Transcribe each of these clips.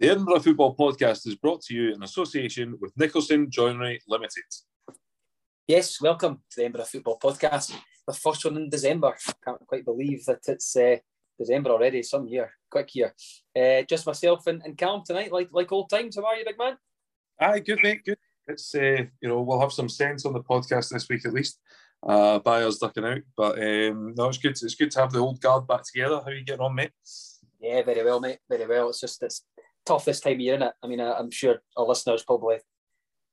The Edinburgh Football Podcast is brought to you in association with Nicholson Joinery Limited. Yes, welcome to the Edinburgh Football Podcast. The first one in December. Can't quite believe that it's uh, December already. Some year, quick year. Uh, just myself and, and Calum tonight, like like old times. How are you, big man? Aye, good mate, good. It's uh, you know we'll have some sense on the podcast this week at least. Uh, by us ducking out, but um, no, it's good. It's good to have the old guard back together. How are you getting on, mate? Yeah, very well, mate. Very well. It's just it's tough this time of year, isn't it? I mean, I, am sure our listeners probably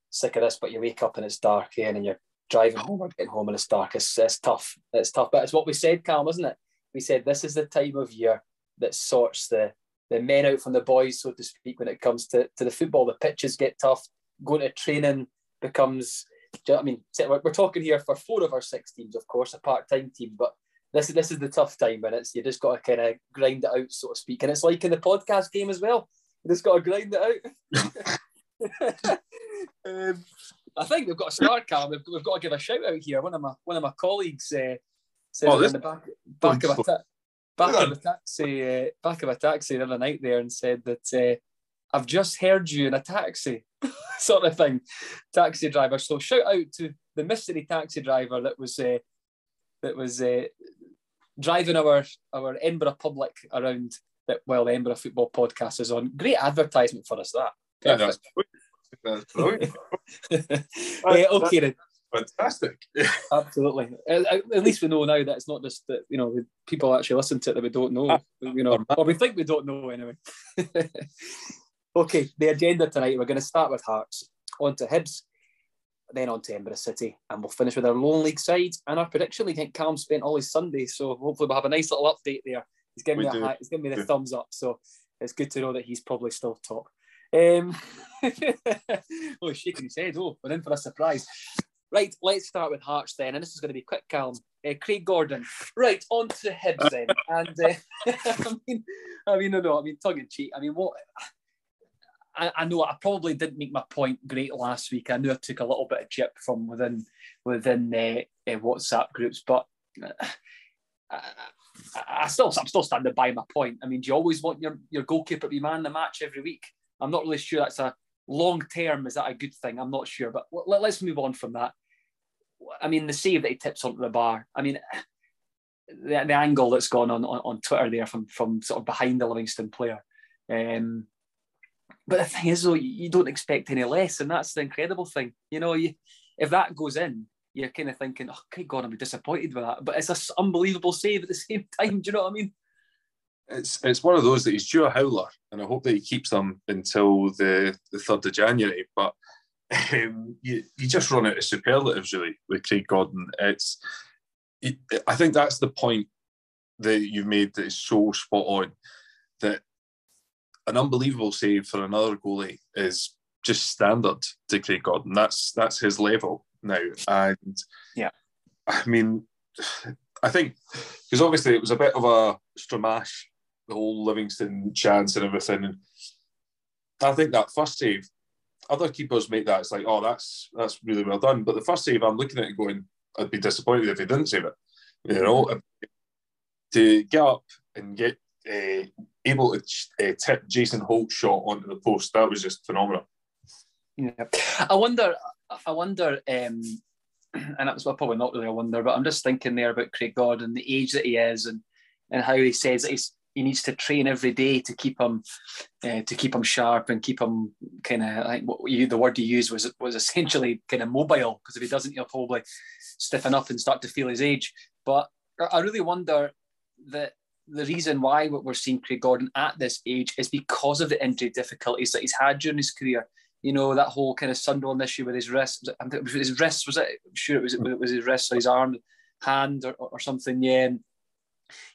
sick of this, but you wake up and it's dark here, and you're driving oh home or getting home and it's dark. It's, it's tough. It's tough. But it's what we said, Calm, isn't it? We said this is the time of year that sorts the the men out from the boys, so to speak, when it comes to, to the football. The pitches get tough. Going to training becomes. You know I mean, we're, we're talking here for four of our six teams, of course, a part time team, but this is this is the tough time, and it's you just got to kind of grind it out, so to speak. And it's like in the podcast game as well just got to grind it out. um, I think we've got a star cam. We've, we've, got to give a shout out here. One of my one of my colleagues uh, said oh, in the back, back of a ta- back of a taxi uh, back of a taxi the other night there and said that uh, I've just heard you in a taxi, sort of thing. Taxi driver. So shout out to the mystery taxi driver that was uh, that was uh, driving our our Edinburgh public around that while the Edinburgh Football Podcast is on. Great advertisement for us, that. Yeah, that's, that's brilliant. yeah, okay then. Fantastic. Absolutely. At, at, least we know now that it's not just that you know people actually listen to it that we don't know. You know, or we think we don't know anyway. okay, the agenda tonight. We're going to start with Hearts, on to Hibs, then on to Edinburgh City, and we'll finish with our lone league sides and our prediction league. I think Calm spent all his Sunday, so hopefully we'll have a nice little update there He's giving me a high, he's giving me the thumbs up. So it's good to know that he's probably still top. Um, oh, shaking his head. Oh, we're in for a surprise. Right, let's start with Hearts then, and this is going to be quick, Calm. Uh, Craig Gordon. Right, on to Hibs then. and uh, I mean, I mean, no, no, I mean, tongue in cheek. I mean, what? I, I, know I probably didn't make my point great last week. I knew I took a little bit of chip from within within uh, uh WhatsApp groups, but uh, I still, I'm still standing by my point. I mean, do you always want your, your goalkeeper to be man the match every week? I'm not really sure that's a long term. Is that a good thing? I'm not sure. But let, us move on from that. I mean, the save that he tips onto the bar. I mean, the, the angle that's gone on, on, on Twitter there from from sort of behind the Livingston player. Um, but the thing is, though, you don't expect any less, and that's the incredible thing. You know, you, if that goes in, you're kind of thinking, oh, good God, I'm disappointed with that. But it's an unbelievable save at the same time. Do you know what I mean? It's it's one of those that he's due a howler, and I hope that he keeps them until the the third of January. But um, you you just run out of superlatives really with Craig Gordon. It's it, I think that's the point that you've made that is so spot on. That an unbelievable save for another goalie is just standard to Craig Gordon. That's that's his level now. And yeah, I mean, I think because obviously it was a bit of a stramash, the whole Livingston chance and everything. And I think that first save, other keepers make that. It's like, oh, that's that's really well done. But the first save, I'm looking at it going, I'd be disappointed if he didn't save it. You know, to get up and get uh, able to uh, tip Jason Holt's shot onto the post, that was just phenomenal. Yeah, I wonder. I wonder, um, and that's well, probably not really a wonder, but I'm just thinking there about Craig Gordon, the age that he is, and and how he says that he's he needs to train every day to keep him uh, to keep him sharp and keep him kind of like what you the word he used was was essentially kind of mobile because if he doesn't he'll probably stiffen up and start to feel his age. But I really wonder that the reason why we're seeing Craig Gordon at this age is because of the injury difficulties that he's had during his career you know, that whole kind of Sunderland issue with his wrist. Was it, his wrist, was it? I'm sure it was, it was his wrist or his arm, hand or, or something. Yeah. And,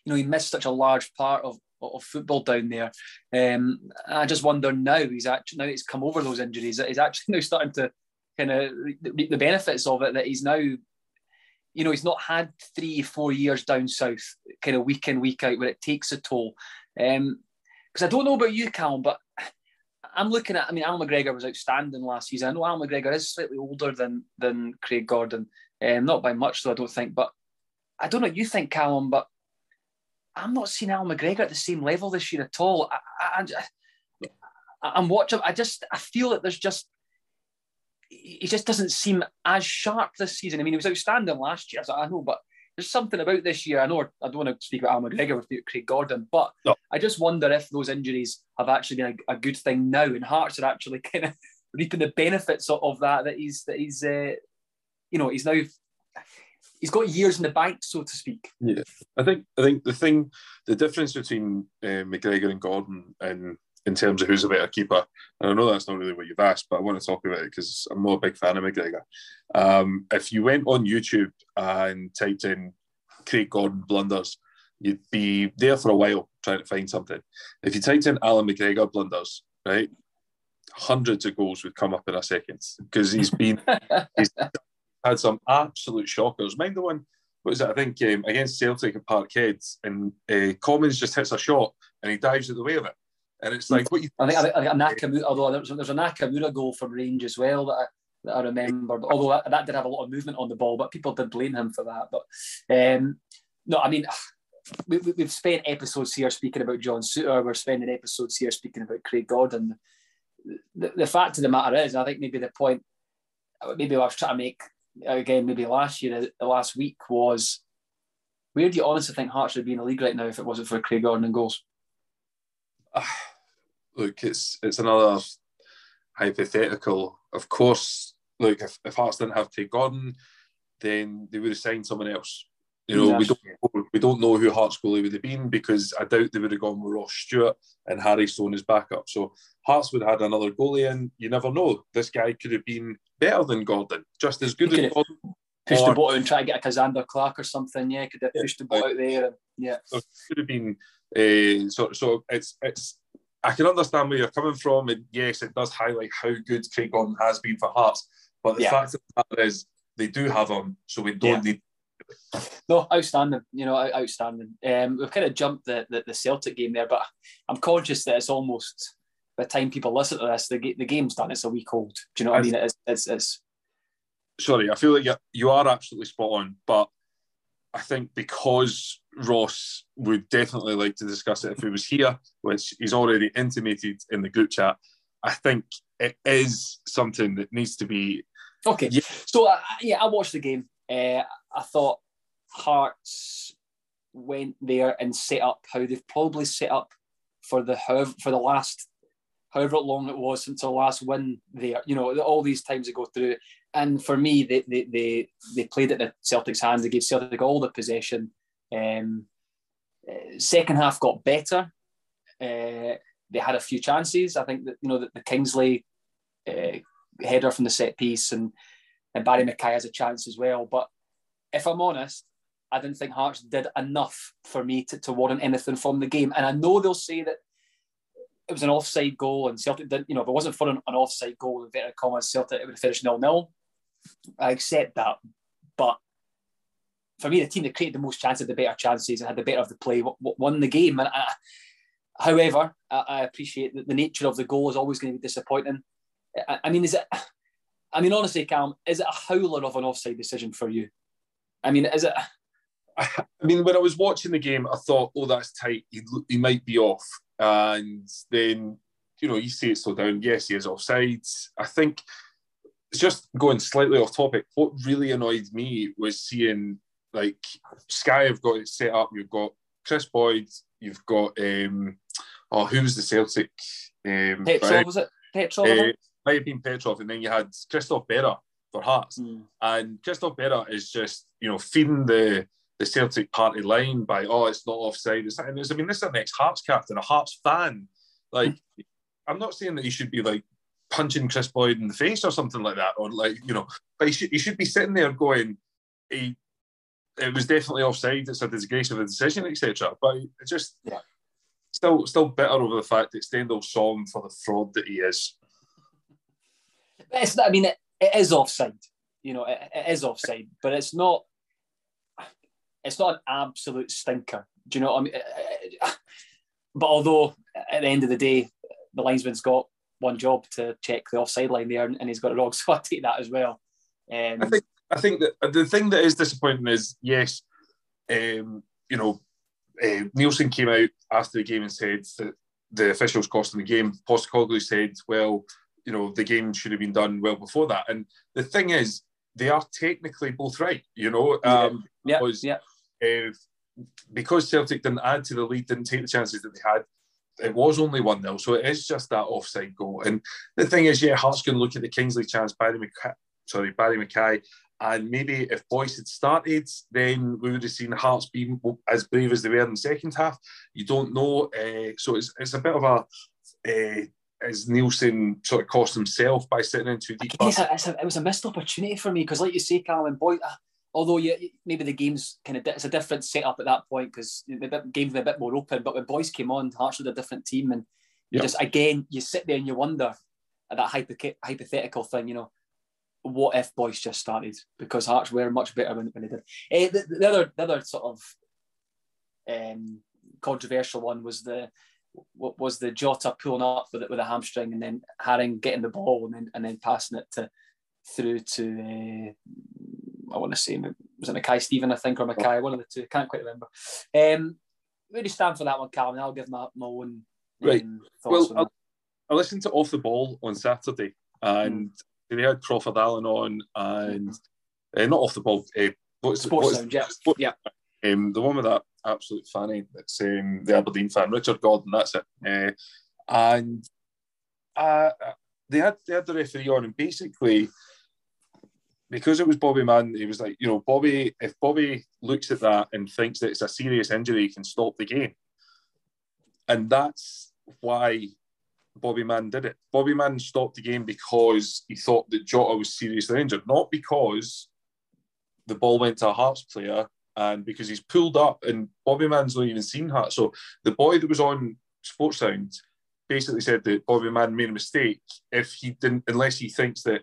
you know, he missed such a large part of, of football down there. Um, I just wonder now, he's actually, now he's come over those injuries, that he's actually now starting to kind of reap the benefits of it, that he's now, you know, he's not had three, four years down south, kind of week in, week out, where it takes a toll. Because um, I don't know about you, Calum, but I'm looking at. I mean, Al McGregor was outstanding last season. I know Al McGregor is slightly older than than Craig Gordon, um, not by much, though I don't think. But I don't know. what You think Calum, but I'm not seeing Al McGregor at the same level this year at all. I, I'm watching. I just I feel that there's just he just doesn't seem as sharp this season. I mean, he was outstanding last year, I know, but there's something about this year. I know I don't want to speak about Al McGregor with Craig Gordon, but no. I just wonder if those injuries have actually been a, a, good thing now, and Hearts are actually kind of reaping the benefits of, of that. That he's that he's uh, you know he's now he's got years in the bank, so to speak. Yeah, I think I think the thing, the difference between uh, McGregor and Gordon, and in terms of who's a better keeper, and I know that's not really what you've asked, but I want to talk about it because I'm not a big fan of McGregor. Um, if you went on YouTube and typed in Craig Gordon blunders, you'd be there for a while trying to find something. If you typed in Allan McGregor blunders, right, hundreds of goals would come up in a second because he's been he's had some absolute shockers. Mind the one, what is it? I think um, against Celtic at Parkhead, and uh, Commons just hits a shot and he dives out the way of it. And it's like what you. I think, I think, Nakamura, although there's, there's a Nakamura goal from range as well that I, that I remember. But although that, that, did have a lot of movement on the ball, but people did blame him for that. But um, no, I mean, we, we, have spent episodes here speaking about John Souttar. We're spending episodes here speaking about Craig Gordon. The, the fact of the matter is, I think maybe the point, maybe I was trying to make again, maybe last year, the last week was where do you honestly think Hearts would be in the league right now if it wasn't for Craig Gordon and goals? Look, it's it's another hypothetical. Of course, look, if, if Hearts didn't have Craig Gordon, then they would have signed someone else. You know, we don't we don't know who Hearts goalie would have been because I doubt they would have gone with Ross Stewart and Harry Stone as backup. So Hearts would have had another goalie, and you never know. This guy could have been better than Gordon, just as good as Gordon. Pushed or, the ball out and try to get a Kazander Clark or something. Yeah, could have yeah, pushed the ball out there. And, yeah, so it could have been. Uh, so, so it's it's. I can understand where you're coming from, and yes, it does highlight how good Craig Gordon has been for Hearts. But the yeah. fact of the matter is, they do have him, so we don't yeah. need no, outstanding. You know, outstanding. Um, we've kind of jumped the, the, the Celtic game there, but I'm conscious that it's almost by the time people listen to this, the, the game's done. It's a week old. Do you know what I, I mean? It's, it's, it's sorry, I feel like you you are absolutely spot on, but I think because Ross would definitely like to discuss it if he was here, which he's already intimated in the group chat. I think it is something that needs to be okay. Yeah. So uh, yeah, I watched the game. Uh, I thought Hearts went there and set up how they've probably set up for the for the last however long it was since the last win there. You know, all these times they go through. And for me, they they they, they played at the Celtics' hands. They gave Celtic all the possession. Um, uh, second half got better. Uh, they had a few chances. I think that you know the, the Kingsley uh, header from the set piece and and Barrie McKay has a chance as well. But if I'm honest, I didn't think Hearts did enough for me to, to warrant anything from the game. And I know they'll say that it was an offside goal and Celtic didn't, you know, if it wasn't for an, an offside goal, inverted commas, Celtic, it would have finished nil nil. I accept that. But for me, the team that created the most chances, the better chances, and had the better of the play, won the game. And I, however, I, appreciate that the nature of the goal is always going to be disappointing. I, I mean, is it? I mean, honestly, Cam, is it a howler of an offside decision for you? I mean, is it? I mean, when I was watching the game, I thought, "Oh, that's tight. He, he might be off." And then, you know, you see it slow down. Yes, he is offside. I think just going slightly off topic. What really annoyed me was seeing like Sky have got it set up. You've got Kris Boyd. You've got um, oh, who was the Celtic? Um, Petrov was it? Petrov. Uh, might have been Petrov, and then you had Christophe Berra for Hearts, mm. and Christophe Berra is just you know feeding the the Celtic party line by oh it's not offside. It's, and I mean this is an ex Hearts captain, a Hearts fan. Like. I'm not saying that he should be like punching Kris Boyd in the face or something like that, or like you know, but he should he should be sitting there going, he it was definitely offside. It's a disgrace of a decision, etc. But it just yeah. still still bitter over the fact that Stendel saw him for the fraud that he is. It's, I mean, it, it is offside. You know, it, it is offside, but it's not. It's not an absolute stinker. Do you know what I mean? But although at the end of the day, the linesman's got one job to check the offside line there, and he's got it wrong, so I take that as well. Um, I think I think that the thing that is disappointing is yes, um, you know, uh, Neilson came out after the game and said that the officials costing the game. Postecoglou said, well, you know, the game should have been done well before that. And the thing is, they are technically both right, you know. Um, yeah, because, yeah. Uh, because Celtic didn't add to the lead, didn't take the chances that they had, it was only 1 0. So it is just that offside goal. And the thing is, yeah, Hearts can look at the Kingsley chance, Barrie McKay, sorry, Barrie McKay, and maybe if Boyce had started, then we would have seen Hearts be as brave as they were in the second half. You don't know. Uh, so it's, it's a bit of a. Uh, as Neilson sort of cost himself by sitting in too deep. It was a missed opportunity for me because, like you say, Calvin Boy, uh, although you, maybe the game's kind of it's a different setup at that point because the game's a bit more open. But when Boyce came on, Hearts were a different team, and you yep. just again you sit there and you wonder at that hypothetical thing, you know, what if Boyce just started because Hearts were much better when, when they did. Uh, the, the, other the other sort of um, controversial one was the what was the Jota pulling up with it with a hamstring and then Haring getting the ball and then and then passing it to through to uh, I want to say was it Mackay Steven I think or Mackay one of the two I can't quite remember. Um, where do you stand for that one, Calvin? I'll give my, my own right. Um, well, I, listened to Off the Ball on Saturday and mm. they had Crawford Allan on and uh, not off the ball. Uh, what's, Sports what's, Sound, yeah. What, yeah. Um, the one with that absolute fanny. That's um, the Aberdeen fan, Richard Gordon. That's it. Uh, and uh, they had they had the referee on, and basically because it was Bobby Madden, he was like, you know, Bobby. If Bobby looks at that and thinks that it's a serious injury, he can stop the game, and that's why Bobby Madden did it. Bobby Madden stopped the game because he thought that Jota was seriously injured, not because the ball went to a Hearts player and because he's pulled up and Bobby Madden's not even seen that. So the boy that was on Sports Sound basically said that Bobby Madden made a mistake if he didn't, unless he thinks that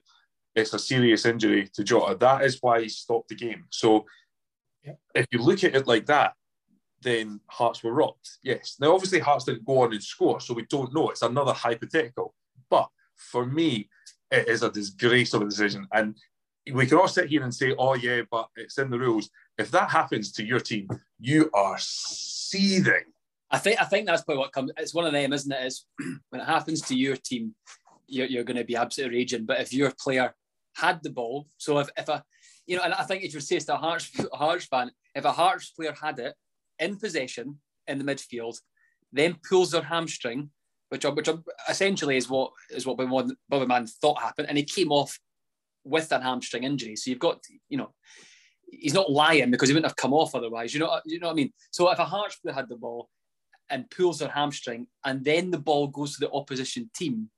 it's a serious injury to Jota. That is why he stopped the game. So yeah. if you look at it like that, then Hearts were robbed. Yes. Now, obviously, Hearts didn't go on and score, so we don't know. It's another hypothetical. But for me, it is a disgrace of a decision. And we can all sit here and say, oh, yeah, but it's in the rules. If that happens to your team, you are seething. I think I think that's probably what comes. It's one of them, isn't it? Is when it happens to your team, you're, you're going to be absolutely raging. But if your player had the ball, so if, if a, you know, and I think if you say to a Hearts, Hearts fan, if a Hearts player had it in possession in the midfield, then pulls their hamstring, which which essentially is what is what Bobby Madden thought happened, and he came off with that hamstring injury. So you've got, you know, he's not lying because he wouldn't have come off otherwise. You know, you know what I mean. So if a Hearts player had the ball and pulls their hamstring, and then the ball goes to the opposition team,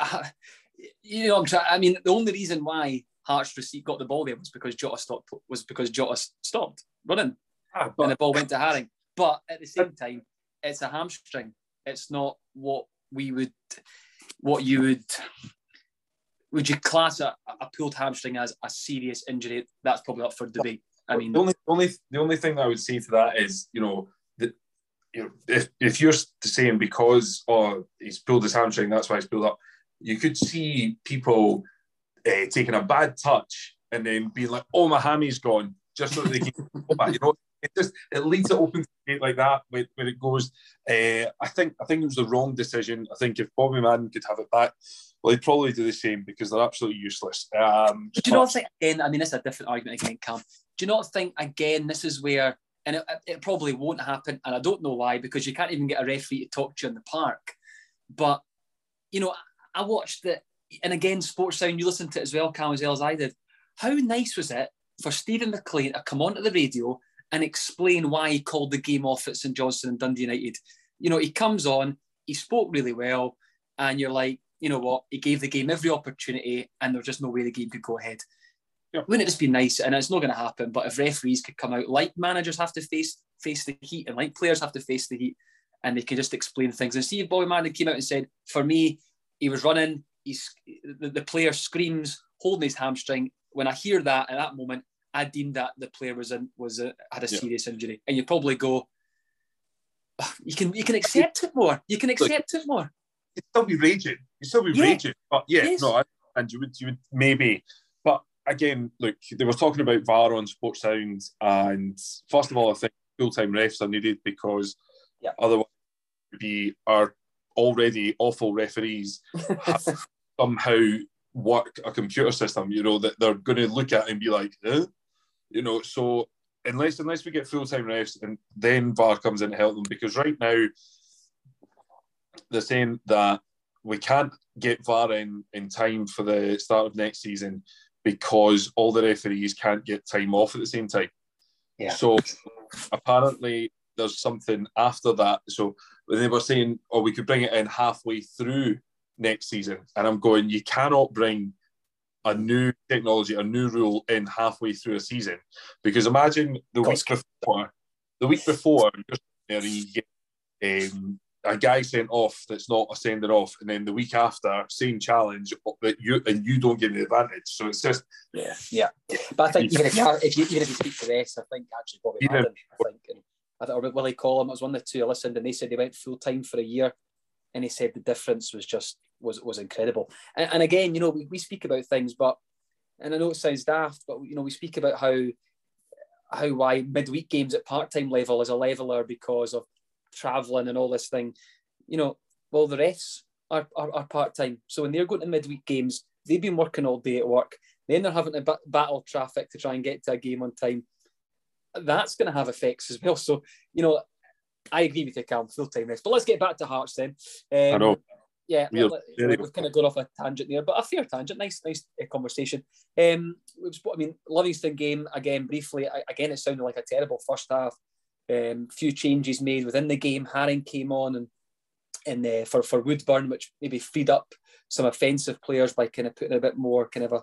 uh, you know, I'm trying. I mean, the only reason why Hearts received got the ball there was because Jota stopped. Was because Jota stopped running, ah, and the ball went to Haring. But at the same time, it's a hamstring. It's not what we would, what you would would you class a, a pulled hamstring as a serious injury? That's probably up for debate. I mean, the only, only the only thing I would say to that is, you know, that you know, if if you're saying because oh he's pulled his hamstring, that's why he's pulled up, you could see people uh, taking a bad touch and then being like, oh my hammy's gone, just so they can go back. You know, it just it leaves it open like that when, when it goes. Uh, I think I think it was the wrong decision. I think if Bobby Madden could have it back, well, he'd probably do the same because they're absolutely useless. Um, do you not think again? I mean, it's a different argument again, Cam. Do you not think again? This is where, and it, it probably won't happen, and I don't know why because you can't even get a referee to talk to you in the park. But you know, I watched it, and again, Sports Sound. You listened to it as well, Cam, as well as I did. How nice was it for Steven McLean to come onto the radio and explain why he called the game off at St Johnstone and Dundee United? You know, he comes on, he spoke really well, and you're like, you know what, he gave the game every opportunity and there's just no way the game could go ahead. Yeah. Wouldn't it just be nice? And it's not going to happen. But if referees could come out, like managers have to face face the heat, and like players have to face the heat, and they can just explain things. And Bobby Madden came out and said, for me, he was running. He's the, the player screams, holding his hamstring. When I hear that at that moment, I deemed that the player was in was a, had a serious yeah. injury, and you probably go, you can you can accept it more. You can accept Look, it more you'd still be raging. You'd still be yeah. raging. But yeah, yes. no, and you would, you would maybe. But again, look, they were talking about VAR on Sports Sound, and first of all, I think full time refs are needed because yeah. otherwise be our already awful referees have somehow work a computer system, you know, that they're going to look at and be like, eh? you know, so unless unless we get full time refs and then VAR comes in to help them, because right now they're saying that we can't get VAR in in time for the start of next season because all the referees can't get time off at the same time. Yeah. So apparently there's something after that. So they were saying, oh, we could bring it in halfway through next season. And I'm going, you cannot bring a new technology, a new rule in halfway through a season. Because imagine the week before, the week before, you're there and you get um, a guy sent off that's not a sender off, and then the week after, same challenge, but you and you don't get the advantage. So it's just yeah, yeah. But I think even if you if you even if you speak to this, I think actually Bobby Madden, I think, and I think Willie Collum was one of the two I listened, and they said they went full time for a year, and he said the difference was just was was incredible. And, and again, you know, we, we speak about things, but and I know it sounds daft, but you know, we speak about how how why midweek games at part time level is a leveler because of traveling and all this thing, you know, well, the refs are, are, are part time. So when they're going to midweek games, they've been working all day at work. Then they're having to battle traffic to try and get to a game on time. That's going to have effects as well. So, you know, I agree with you, Calm, full time refs. But let's get back to Hearts then. Um, I know. Yeah, we've kind of gone off a tangent there, but a fair tangent. Nice, nice uh, conversation. Um, I mean, Livingston game again briefly. Again, it sounded like a terrible first half. Um, few changes made within the game. Haring came on and and uh, for for Woodburn, which maybe freed up some offensive players by kind of putting a bit more kind of a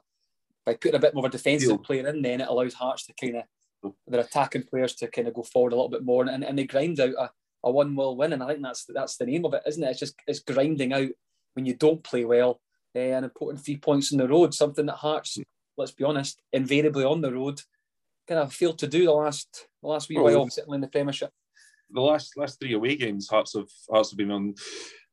by putting a bit more of a defensive player in. Then it allows Hearts to kind of their attacking players to kind of go forward a little bit more, and, and they grind out a, a one will win. And I think that's that's the name of it, isn't it? It's just it's grinding out when you don't play well uh, and putting three points in the road. Something that Hearts, let's be honest, invariably on the road kind of failed to do the last the last wee while sitting in the Premiership. The last last three away games, Hearts have Hearts have been on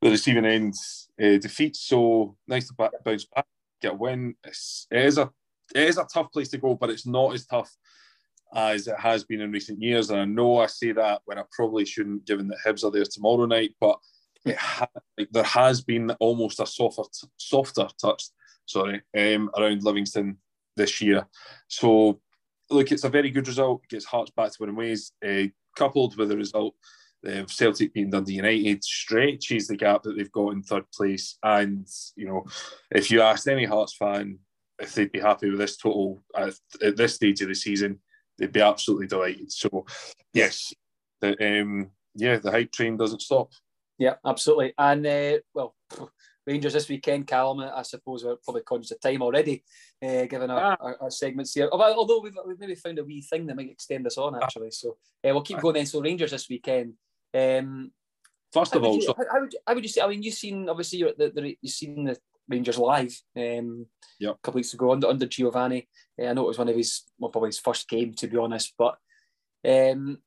the receiving end uh, defeats. So nice to bounce back, get a win. It's, it is a it is a tough place to go, but it's not as tough as it has been in recent years. And I know I say that when I probably shouldn't, given that Hibs are there tomorrow night. But ha- like, there has been almost a softer softer touch, sorry, um, around Livingston this year. So look, it's a very good result. It gets Hearts back to winning ways, uh, coupled with the result of Celtic being Dundee United stretches the gap that they've got in third place. And you know, if you asked any Hearts fan if they'd be happy with this total at this stage of the season, they'd be absolutely delighted. So, yes, the um, yeah, the hype train doesn't stop. Yeah, absolutely. And uh, well, Rangers this weekend, Calum. I suppose we're probably conscious of time already, uh, given our, ah. our, our, segments here. Although we've, we've maybe found a wee thing that might extend this on actually. So uh, we'll keep going then. So Rangers this weekend. Um, First of all, you, so- how, how, would you, how, would you, say? I mean, you've seen obviously you're at the, the, you've seen the Rangers live um, yep. a couple weeks ago under under Giovanni. Uh, I know it was one of his well, probably his first game to be honest, but. Um,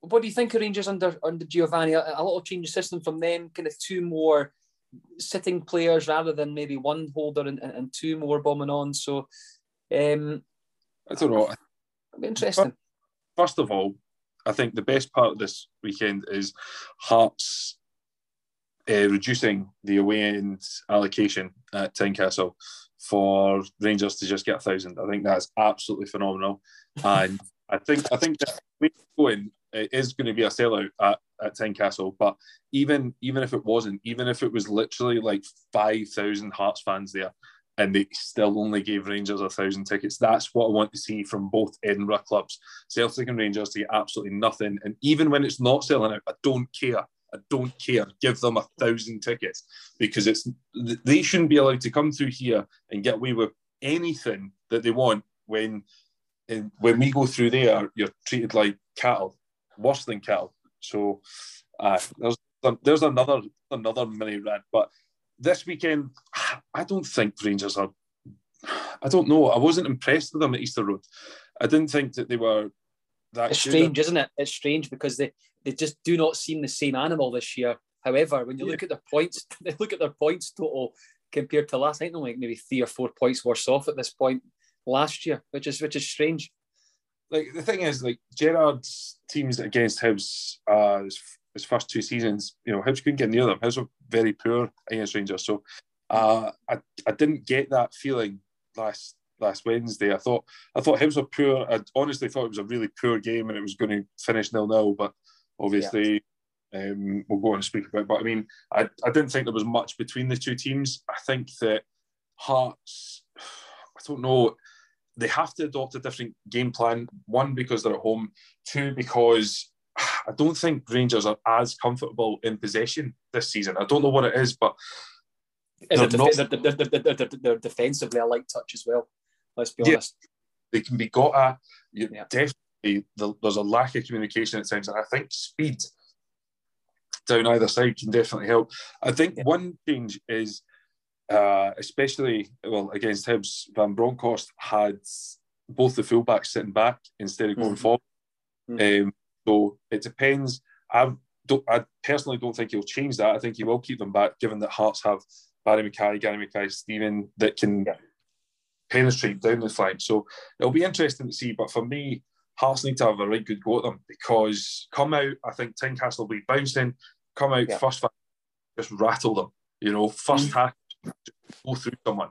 what do you think of Rangers under under Giovanni? A, a little change of system from them, kind of two more sitting players rather than maybe one holder and, and, and two more bombing on. So, um, I don't know. Interesting. First of all, I think the best part of this weekend is Hearts uh, reducing the away end allocation at Tynecastle for Rangers to just get a thousand. I think that's absolutely phenomenal, and I think I think that going it is going to be a sellout at, at Tynecastle. But even even if it wasn't, even if it was literally like five thousand Hearts fans there, and they still only gave Rangers a thousand tickets, that's what I want to see from both Edinburgh clubs, Celtic and Rangers, to get absolutely nothing. And even when it's not selling out, I don't care. I don't care. Give them a thousand tickets because it's they shouldn't be allowed to come through here and get away with anything that they want when and when we go through there, you're treated like cattle worse than cattle. So uh, there's there's another another mini rant. But this weekend, I don't think Rangers are. I don't know. I wasn't impressed with them at Easter Road. I didn't think that they were that. It's strange, isn't it? It's strange because they they just do not seem the same animal this year. However, when you yeah. look at their points, they look at their points total compared to last night, they're like maybe three or four points worse off at this point last year, which is which is strange like the thing is, like Gerrard's teams against Hibs, uh, his first two seasons, you know, Hibs couldn't get near them. Hibs were very poor against Rangers. So uh, I, I didn't get that feeling last last Wednesday. I thought I thought Hibs were poor. I honestly thought it was a really poor game and it was going to finish nil nil. But obviously, yeah. um, we'll go on and speak about. It. But I mean, I, I didn't think there was much between the two teams. I think that Hearts, I don't know, they have to adopt a different game plan. One because they're at home. Two because I don't think Rangers are as comfortable in possession this season. I don't know what it is, but they're, not, they're, they're, defensively a light touch as well. Let's be honest. They can be got at. Yeah. Definitely, there's a lack of communication at times, and I think speed down either side can definitely help. I think yeah. one change is, uh, especially well against Hibs, Van Bronckhorst had both the fullbacks sitting back instead of going mm-hmm. forward. Mm-hmm. Um, so it depends. I don't. I personally don't think he'll change that. I think he will keep them back, given that Hearts have Barrie McKay, Gary Mackay, Steven that can yeah. penetrate down the flank. So it'll be interesting to see. But for me, Hearts need to have a right good go at them because come out, I think Tynecastle will be bouncing. Come out yeah. first, just rattle them. You know, first mm. half, go through someone,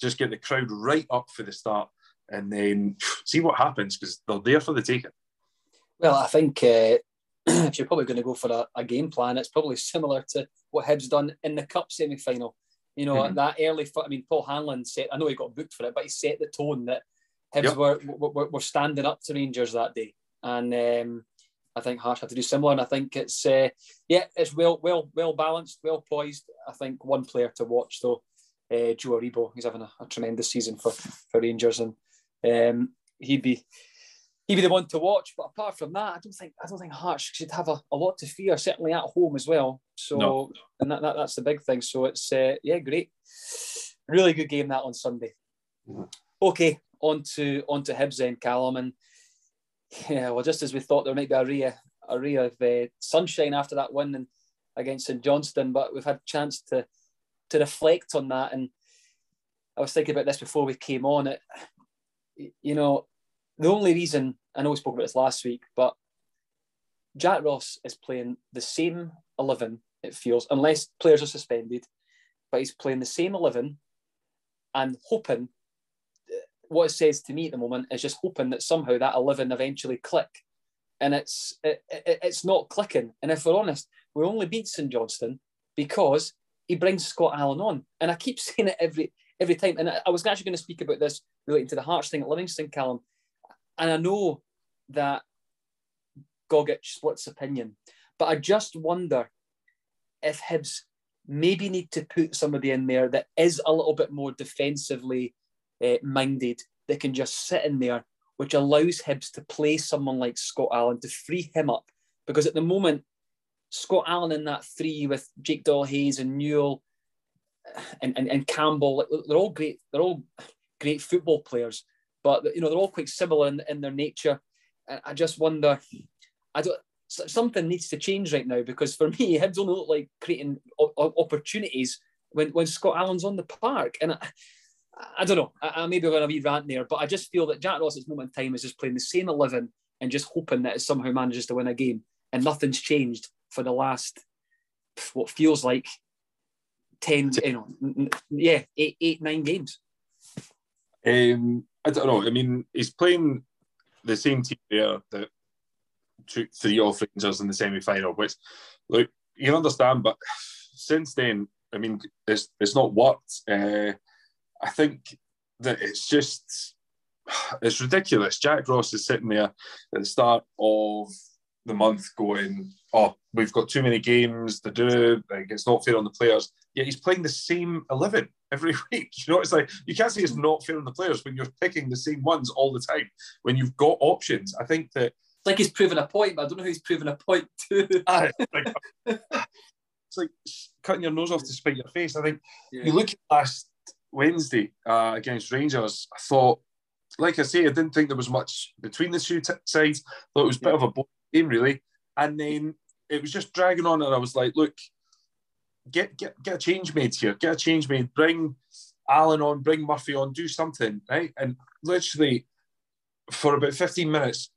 just get the crowd right up for the start, and then see what happens because they're there for the taking. Well, I think uh, if you're probably going to go for a, a, game plan, it's probably similar to what Hibs done in the cup semi final. You know, mm-hmm. that early, I mean, Paul Hanlon set, I know he got booked for it, but he set the tone that Hibs yep. were, were, were standing up to Rangers that day. And um, I think Hearts had to do similar. And I think it's, uh, yeah, it's well, well, well balanced, well poised. I think one player to watch though, uh, Joe Aribo. He's having a, a, tremendous season for, for Rangers, and um, he'd be he'd be the one to watch. But apart from that, I don't think I don't think Hearts should have a, a lot to fear, certainly at home as well. So no. and that, that, that's the big thing. So it's uh, yeah, great, really good game that on Sunday. Mm-hmm. Okay, on to on Hibs then, Calum, and yeah, well, just as we thought there might be a ray, a ray of uh, sunshine after that win and against St Johnstone, but we've had a chance to to reflect on that. And I was thinking about this before we came on. It, you know, the only reason I know we spoke about this last week, but Jack Ross is playing the same 11, it feels, unless players are suspended, but he's playing the same 11 and hoping what it says to me at the moment is just hoping that somehow that 11 eventually click. And it's it, it, it's not clicking. And if we're honest, we only beat St Johnstone because he brings Scott Allan on. And I keep saying it every every time. And I, I was actually going to speak about this relating to the Hearts thing at Livingston, Calum. And I know that Gogic splits opinion, but I just wonder if Hibs maybe need to put somebody in there that is a little bit more defensively uh, minded, that can just sit in there, which allows Hibs to play someone like Scott Allan to free him up. Because at the moment, Scott Allan in that three with Jake Doyle Hayes and Newell and, and, and Campbell, they're all great. They're all great football players but you know they're all quite similar in, in their nature. I just wonder, I don't. Something needs to change right now because for me, Hibs only look like creating opportunities when, when Scott Allan's on the park, and I, I don't know. I, I maybe going to be rant there, but I just feel that Jack Ross at this moment in time is just playing the same eleven and just hoping that it somehow manages to win a game, and nothing's changed for the last what feels like ten, you know, yeah, eight, eight, nine games. Um, I don't know. I mean, he's playing the same team there that took three off Rangers in the semi final, which, look, you can understand, but since then, I mean, it's, it's not worked. Uh, I think that it's just, it's ridiculous. Jack Ross is sitting there at the start of the month going, oh, we've got too many games to do. Like, it's not fair on the players. Yet he's playing the same 11 every week. You know, it's like you can't say it's not fair on the players when you're picking the same ones all the time. When you've got options, I think that it's like he's proven a point, but I don't know who he's proven a point to. it's like cutting your nose off to spite your face. I think yeah. you look at last Wednesday uh, against Rangers. I thought, like I say, I didn't think there was much between the two t- sides. Thought it was a bit of a game, really. And then it was just dragging on, and I was like, look, get get get a change made here. Get a change made. Bring Allan on. Bring Murphy on. Do something, right? And literally, for about fifteen minutes,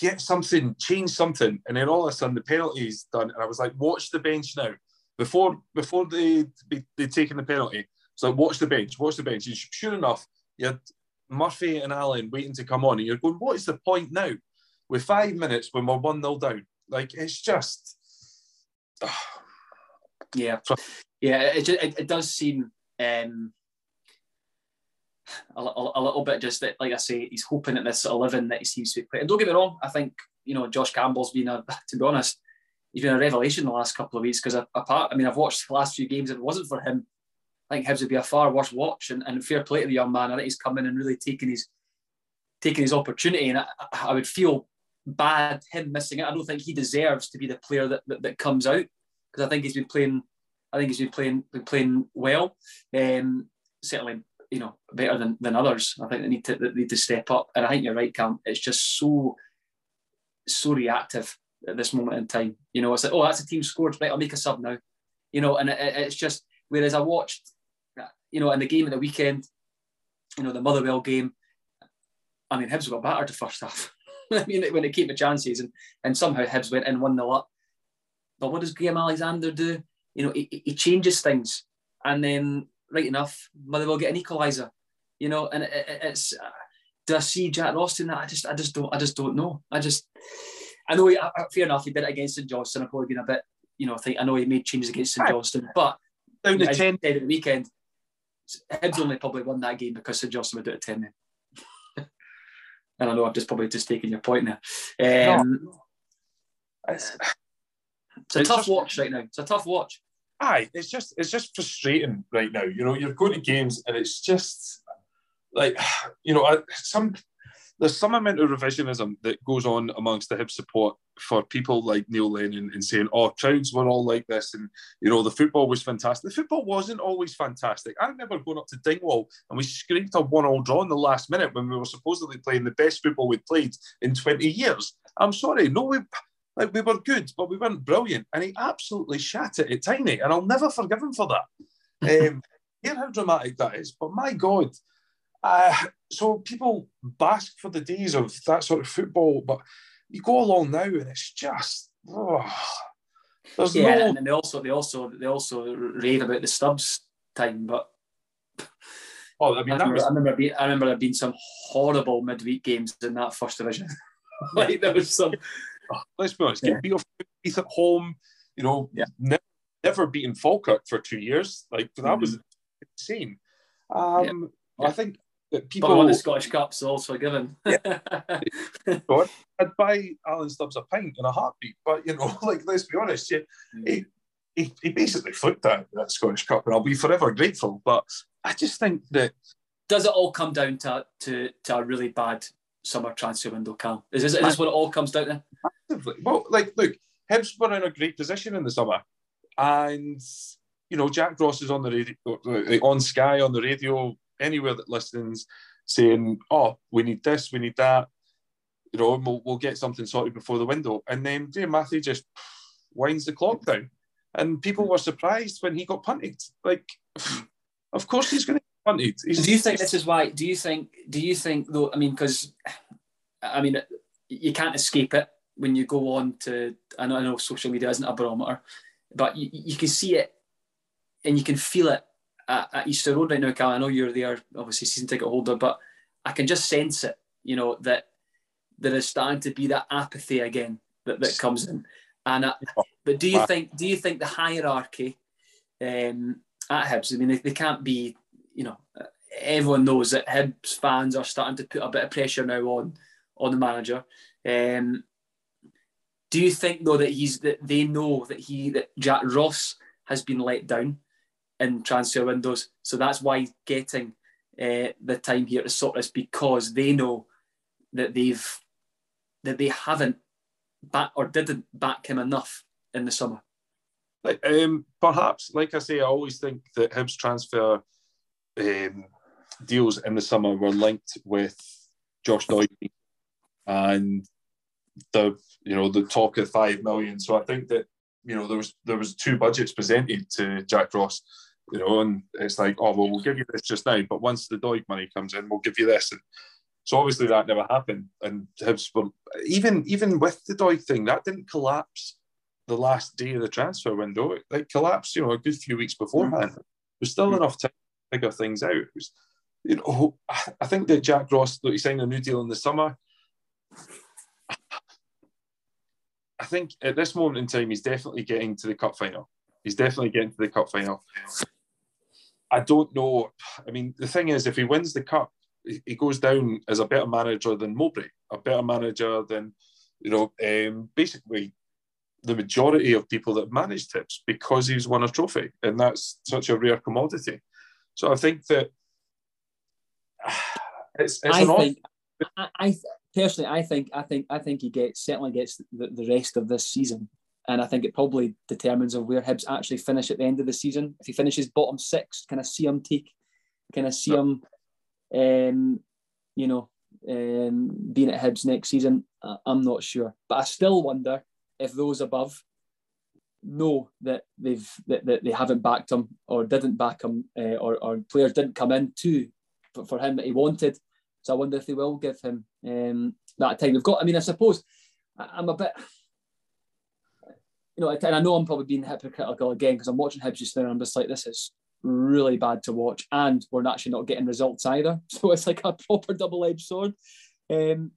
get something, change something, and then all of a sudden the penalty is done, and I was like, watch the bench now. Before before they they taken the penalty, so watch the bench, watch the bench. And sure enough, you had Murphy and Allan waiting to come on, and you're going, what is the point now? With five minutes when we're one 0 down, like it's just. yeah, yeah. It, it, it does seem um, a, a, a, little bit just that, like I say, he's hoping at this 11 that he seems to be playing. And don't get me wrong, I think you know Josh Campbell's been a, to be honest, he's been a revelation the last couple of weeks because apart, I mean, I've watched the last few games. If it wasn't for him, I think Hibs would be a far worse watch. And, and fair play to the young man. I think he's come in and really taken his taking his opportunity. And I, I would feel bad him missing it. I don't think he deserves to be the player that, that, that comes out because I think he's been playing. I think he's been playing been playing well. Um, certainly, you know, better than, than others. I think they need to they need to step up. And I think you're right, Cam. It's just so so reactive at this moment in time. You know, it's like, oh, that's a team scored. Right, I'll make a sub now. You know, and it, it's just whereas I watched, you know, in the game at the weekend, you know, the Motherwell game. I mean, Hibs got battered the first half. I mean, when it came to chances, and and somehow Hibs went in one 0 up. But what does Graham Alexander do? You know, he, he changes things, and then right enough, Motherwell get an equaliser. You know, and it, it, it's. Uh, do I see Jack Ross in that? I just, I just don't, I just don't know. I just, I know. He, uh, fair enough, he did it against St Johnstone. I've probably been a bit, you know, I think I know he made changes against St Johnstone, but down to ten at the weekend, Hibs only probably won that game because St Johnstone would do it ten then. and I know I've just probably just taken your point there. Um, no. it's, it's, a tough just, watch right now. It's a tough watch. Aye, it's just it's just frustrating right now. You know, you're going to games and it's just like you know some there's some amount of revisionism that goes on amongst the hip support for people like Neil Lennon and saying, "Oh, crowds were all like this," and you know the football was fantastic. The football wasn't always fantastic. I remember going up to Dingwall and we scraped a one-all draw in the last minute when we were supposedly playing the best football we'd played in 20 years. I'm sorry, no, we like we were good, but we weren't brilliant, and he absolutely shat it at Tynie, and I'll never forgive him for that. um, hear how dramatic that is, but my God uh, so people bask for the days of that sort of football, but you go along now and it's just oh, there's yeah, no... and they also they also they also rave about the Stubbs time, but oh, I mean, I remember, was... I remember, being, I remember there being some horrible midweek games in that first division. like there was some. Oh, let's be honest, get yeah. beat off at home, you know, yeah. never, never beaten Falkirk for two years. Like that mm-hmm. was insane. Um, yeah. I think people but won the Scottish Cups also given. yeah. I'd buy Alan Stubbs a pint in a heartbeat, but you know, like let's be honest, yeah, mm. he, he, he basically flipped that that Scottish Cup, and I'll be forever grateful. But I just think that does it all come down to to, to a really bad summer transfer window? Cam is this, is this what it all comes down to? Massively. Well, like look, Hibs were in a great position in the summer, and you know Jack Ross is on the radio, on Sky on the radio anywhere that listens saying, "Oh, we need this, we need that," you know, we'll, we'll get something sorted before the window. And then Graeme Mathie just winds the clock down, and people were surprised when he got punted. Like, of course he's going to get punted. He's, do you think this is why? Do you think? Do you think though? I mean, because I mean, you can't escape it when you go on to. I know, I know social media isn't a barometer, but you, you can see it and you can feel it at, at Easter Road right now, Cal. I know you're there, obviously season ticket holder, but I can just sense it. You know that there is starting to be that apathy again that, that comes in. And uh, but do you think do you think the hierarchy um, at Hibs? I mean, they, they can't be. You know, everyone knows that Hibs fans are starting to put a bit of pressure now on on the manager. Um, do you think though that he's that they know that he that Jack Ross has been let down in transfer windows. So that's why getting uh, the time here to sort this because they know that they've that they haven't back or didn't back him enough in the summer. Um, perhaps, like I say, I always think that Hibs transfer um, deals in the summer were linked with Josh Doig and the you know the talk of five million. So I think that you know there was there was two budgets presented to Jack Ross you know, and it's like, oh well, we'll give you this just now, but once the Doig money comes in, we'll give you this. And So obviously that never happened, and Hibs were even even with the Doig thing that didn't collapse the last day of the transfer window. It like collapsed, you know, a good few weeks beforehand. Mm-hmm. There's still mm-hmm. enough time to figure things out. It was, you know, I think that Jack Ross, that he signed a new deal in the summer. I think at this moment in time, he's definitely getting to the cup final. He's definitely getting to the cup final. I don't know. I mean, the thing is, if he wins the cup, he goes down as a better manager than Mowbray, a better manager than, you know, um, basically the majority of people that manage Hibs because he's won a trophy, and that's such a rare commodity. So I think that it's, it's I think, I, I personally, I think, I think, I think he gets certainly gets the, the rest of this season, and I think it probably determines of where Hibs actually finish at the end of the season. If he finishes bottom six, can I see him take? Can I see him? Um, you know, um, being at Hibs next season, I'm not sure, but I still wonder if those above know that they've that, that they haven't backed him or didn't back him uh, or, or players didn't come in to for, for him that he wanted. So I wonder if they will give him um, that time. They've got. I mean, I suppose I'm a bit. You know, and I know I'm probably being hypocritical again because I'm watching Hibs just now and I'm just like, this is really bad to watch, and we're actually not getting results either. So it's like a proper double-edged sword. Um,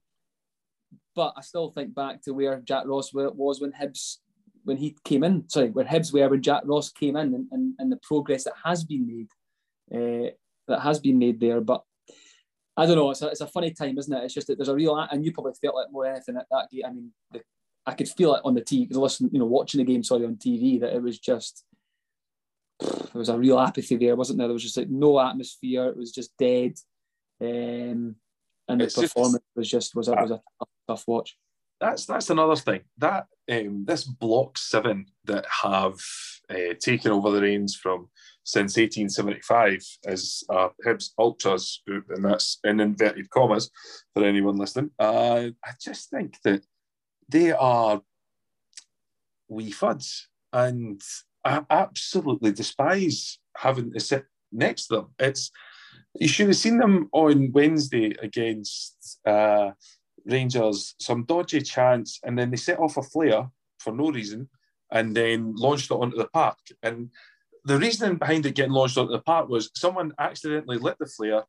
but I still think back to where Jack Ross was when Hibs when he came in. Sorry, where Hibs were when Jack Ross came in, and, and, and the progress that has been made, uh, that has been made there. But I don't know. It's a, it's a funny time, isn't it? It's just that there's a real, and you probably felt like more anything at that gate. I mean, the, I could feel it on the TV, listen, you know, watching the game, sorry, on TV, that it was just, there was a real apathy there, wasn't there? There was just like no atmosphere. It was just dead. Um, and the it's performance just, was just was a, was a tough, tough watch. That's that's another thing. That um, this block seven that have uh, taken over the reins from since 1875 is uh, Hibs Ultras group, and that's in inverted commas for anyone listening. Uh, I just think that they are wee fuds, and I absolutely despise having to sit next to them. It's you should have seen them on Wednesday against uh, Rangers. Some dodgy chance, and then they set off a flare for no reason, and then launched it onto the park. And the reasoning behind it getting launched onto the park was someone accidentally lit the flare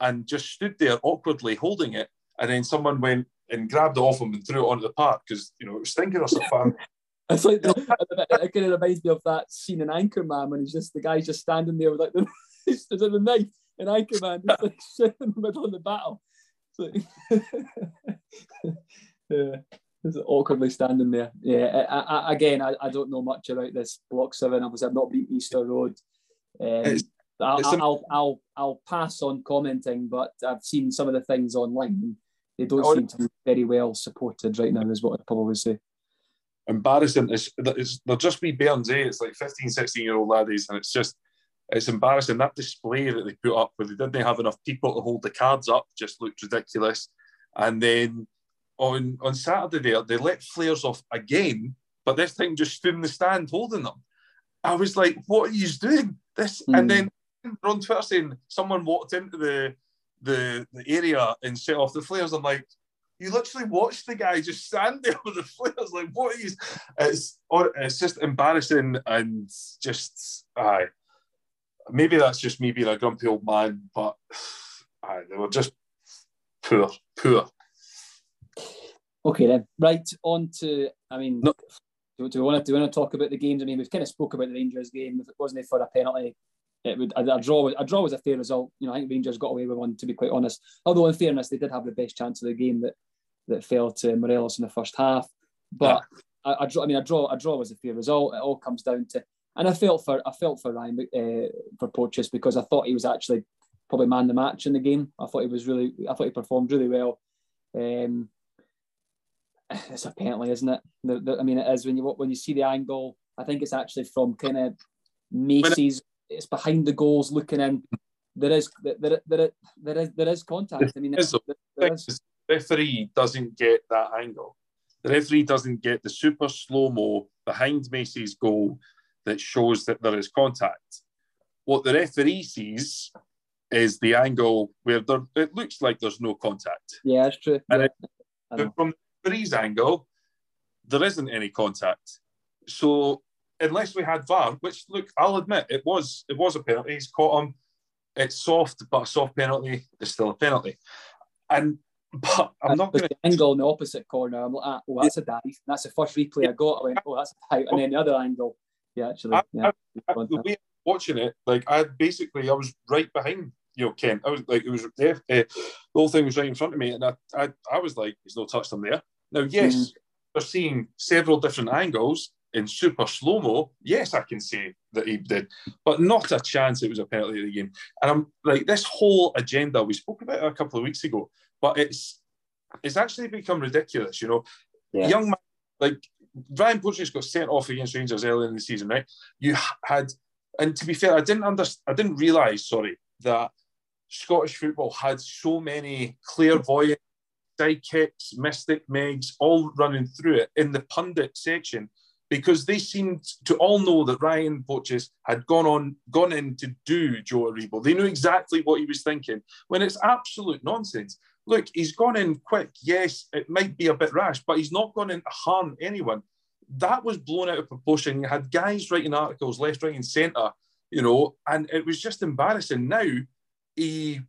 and just stood there awkwardly holding it, and then someone went and grabbed it off him and threw it onto the park because you know it was stinking or something. It's like the, it kind of reminds me of that scene in Anchorman when he's just the guy's just standing there with like the, he's the knife in Anchorman, just like shit in the middle of the battle. Like, yeah, just awkwardly standing there. Yeah, I, I, again, I, I don't know much about this block seven. Obviously, I've not been Easter Road. Um, I'll, I'll, I'll, I'll pass on commenting, but I've seen some of the things online. They don't seem to be very well supported right now, is what I'd probably say embarrassing. It's, it's, they're just wee bairns, eh? It's like 15, 16 year old laddies, and it's just it's embarrassing. That display that they put up where they didn't have enough people to hold the cards up just looked ridiculous. And then on on Saturday there, they let flares off again, but this time just stood in the stand holding them. I was like, what are you doing? This mm. and then on Twitter saying someone walked into the the the area and set off the flares. I'm like, you literally watched the guy just stand there with the flares. Like, what is? It's it's just embarrassing and just aye maybe that's just me being a grumpy old man, but aye, they were just poor, poor. Okay then, right on to. I mean, no. do, do, we want to do we want to talk about the games? I mean, we've kind of spoke about the Rangers game. If it wasn't for a penalty, it would a, a draw. A draw was a fair result. You know, I think Rangers got away with one. To be quite honest, although in fairness, they did have the best chance of the game that that fell to Morelos in the first half. But yeah. I, I, I mean, a draw. A draw was a fair result. It all comes down to and I felt for I felt for Ryan uh, for Porteous because I thought he was actually probably man the match in the game. I thought he was really I thought he performed really well. Um, it's a penalty, isn't it? The, the, I mean, it is when you when you see the angle. I think it's actually from kind of Macey's. It's behind the goals, looking in. There is there there, there, there is there is contact. I mean, there, there is. the referee doesn't get that angle. The referee doesn't get the super slow mo behind Macey's goal that shows that there is contact. What the referee sees is the angle where there, it looks like there's no contact. Yeah, that's true. And yeah, it, from the referee's angle, there isn't any contact. So unless we had VAR, which look, I'll admit it was it was a penalty. He's caught him. It's soft, but a soft penalty is still a penalty. And but I'm not going to angle in the opposite corner. I'm like, ah, oh, that's a dive. That's the first replay I got. I went, oh, that's a dive. And then the other angle, yeah, actually, yeah. I, I, the way watching it, like I basically I was right behind you know Kent. I was like it was there. Uh, the whole thing was right in front of me, and I I, I was like, he's no touched him there. Now, yes, mm. we're seeing several different angles in super slow mo. Yes, I can say that he did, but not a chance it was a penalty of the game. And I'm like, this whole agenda we spoke about a couple of weeks ago but it's it's actually become ridiculous. You know, yeah. young man like Ryan Porteous got sent off against Rangers early in the season, right? You had, and to be fair, I didn't understand. I didn't realise, sorry, that Scottish football had so many clairvoyant sidekicks, mystic megs, all running through it in the pundit section because they seemed to all know that Ryan Porteous had gone on, gone in to do Joe Aribo. They knew exactly what he was thinking when it's absolute nonsense look, he's gone in quick. Yes, it might be a bit rash, but he's not gone in to harm anyone. That was blown out of proportion. You had guys writing articles left, right, and centre, you know, and it was just embarrassing. Now he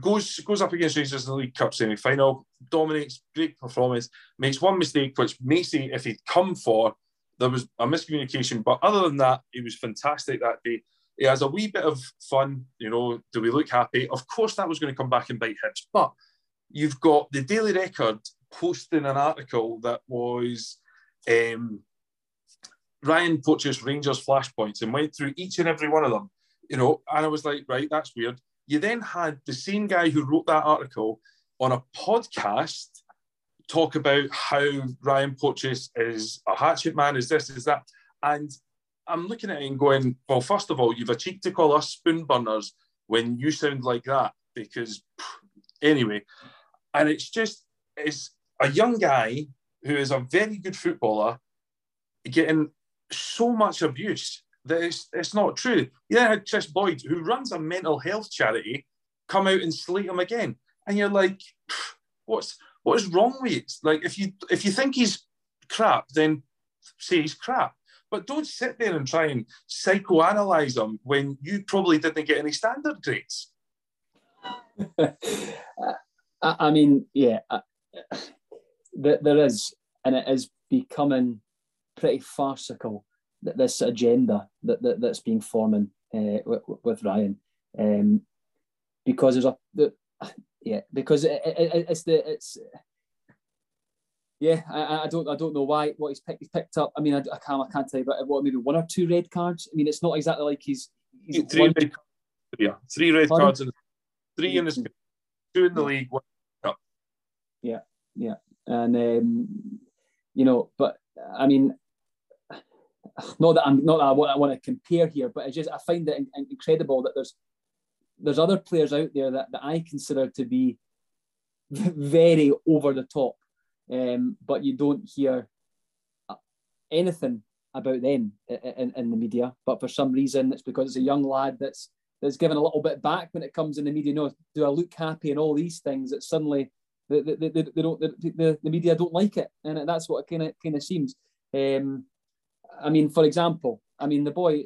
goes goes up against Rangers in the League Cup semi final, dominates, great performance, makes one mistake, which Macey, if he'd come for, there was a miscommunication. But other than that, he was fantastic that day. He has a wee bit of fun, you know. Do we look happy? Of course, that was going to come back and bite Hibs, but you've got the Daily Record posting an article that was um, Ryan Porteous Rangers flashpoints and went through each and every one of them, you know, and I was like, right, that's weird. You then had the same guy who wrote that article on a podcast talk about how Ryan Porteous is a hatchet man, is this, is that. And I'm looking at it and going, well, first of all, you've a cheek to call us spoon burners when you sound like that, because anyway, and it's just, it's a young guy who is a very good footballer getting so much abuse that it's, it's not true. You then had Kris Boyd, who runs a mental health charity, come out and slate him again. And you're like, what's what is wrong with it? Like if you if you think he's crap, then say he's crap. But don't sit there and try and psychoanalyze him when you probably didn't get any standard grades. I, mean, yeah, there is, and it is becoming pretty farcical that this agenda that, that that's being forming uh, with, with, Ryan, um, because there's a yeah, because it, it, it's the it's yeah, I, I, don't I don't know why what he's picked he's picked up. I mean, I, I can't I can't tell you, but what maybe one or two red cards. I mean, it's not exactly like he's, he's three red, yeah, three red cards and three in the two. in the league, one yeah, yeah, and um, you know, but I mean, not that I'm not that I want, I want to compare here, but I just I find it incredible that there's there's other players out there that, that I consider to be very over the top, um, but you don't hear anything about them in, in the media. But for some reason, it's because it's a young lad that's that's given a little bit back when it comes in the media. You know, do I look happy and all these things? That suddenly they, they, they, they don't the, the media don't like it, and that's what it kind of kind of seems. Um, I mean, for example, I mean the boy,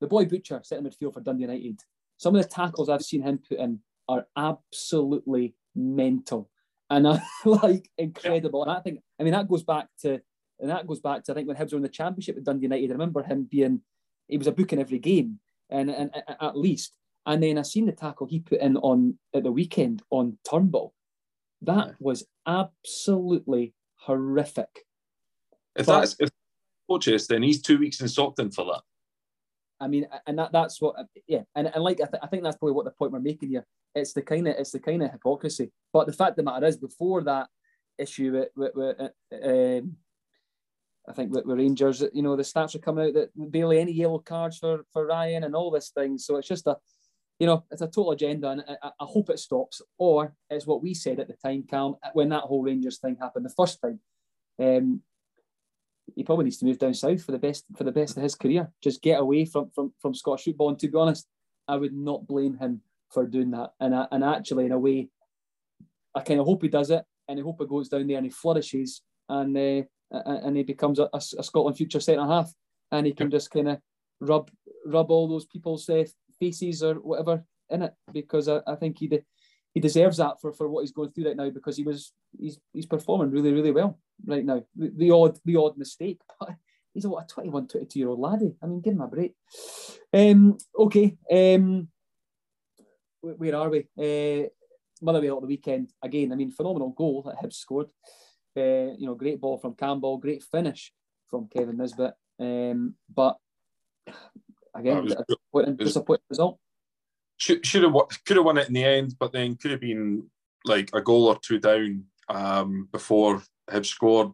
the boy Butcher sitting midfield for Dundee United. Some of the tackles I've seen him put in are absolutely mental and uh, like incredible. And I think, I mean, that goes back to, and that goes back to I think when Hibs were in the Championship with Dundee United. I remember him being, he was a book in every game, and, and, and at least. And then I seen the tackle he put in on at the weekend on Turnbull, that was absolutely horrific. If but, that's if coaches, then he's two weeks in Stockton for that. I mean, and that, that's what, yeah, and, and like I, th- I think that's probably what the point we're making here. It's the kind of it's the kind of hypocrisy. But the fact of the matter is, before that issue with, with, with uh, um, I think with, with Rangers, you know, the stats are coming out that barely any yellow cards for for Ryan and all this thing. So it's just a you know, it's a total agenda, and I, I, hope it stops. Or it's what we said at the time, Calum, when that whole Rangers thing happened the first time. Um, he probably needs to move down south for the best for the best of his career. Just get away from from from Scottish football. And to be honest, I would not blame him for doing that. And and actually, in a way, I kind of hope he does it, and I hope it goes down there and he flourishes, and uh, and he becomes a, a, Scotland future centre half, and he can just kind of rub rub all those people's uh, faces or whatever in it because I, I think he de- he deserves that for, for what he's going through right now because he was he's he's performing really really well right now. The, the odd the odd mistake, but he's a what a 21, 22 year old laddie. I mean, give him a break. Um, okay, um, where are we? Uh, Motherwell at the weekend again. I mean, phenomenal goal that Hibs scored. Uh, you know, great ball from Campbell, great finish from Kevin Nisbet. Um, but again, disappointing, disappointing result. Should, should have could have won it in the end, but then could have been like a goal or two down um, before Hibs scored.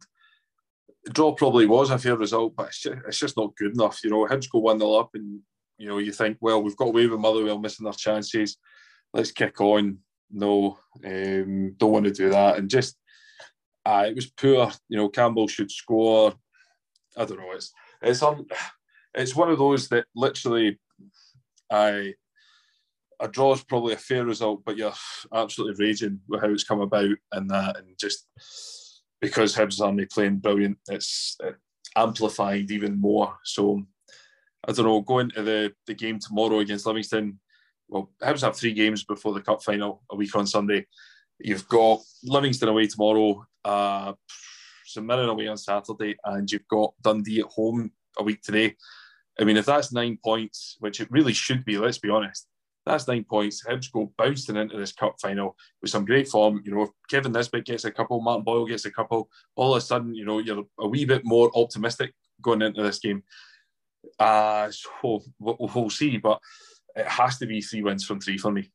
The draw probably was a fair result, but it's just, it's just not good enough. You know, Hibs go 1 0 up, and you know, you think, well, we've got away with Motherwell missing their chances. Let's kick on. No, um, don't want to do that. And just, uh, it was poor. You know, Campbell should score. I don't know. It's it's on. It's one of those that literally, I a draw is probably a fair result, but you're absolutely raging with how it's come about and that, and just because Hibs only playing brilliant, it's amplified even more. So I don't know, going to the, the game tomorrow against Livingston, well, Hibs have three games before the cup final a week on Sunday. You've got Livingston away tomorrow, uh, St Mirren away on Saturday, and you've got Dundee at home a week today. I mean, if that's nine points, which it really should be, let's be honest, that's nine points. Hibs go bouncing into this cup final with some great form. You know, if Kevin Nisbet gets a couple, Martin Boyle gets a couple, all of a sudden, you know, you're a wee bit more optimistic going into this game. Uh, so we'll, we'll see, but it has to be three wins from three for me.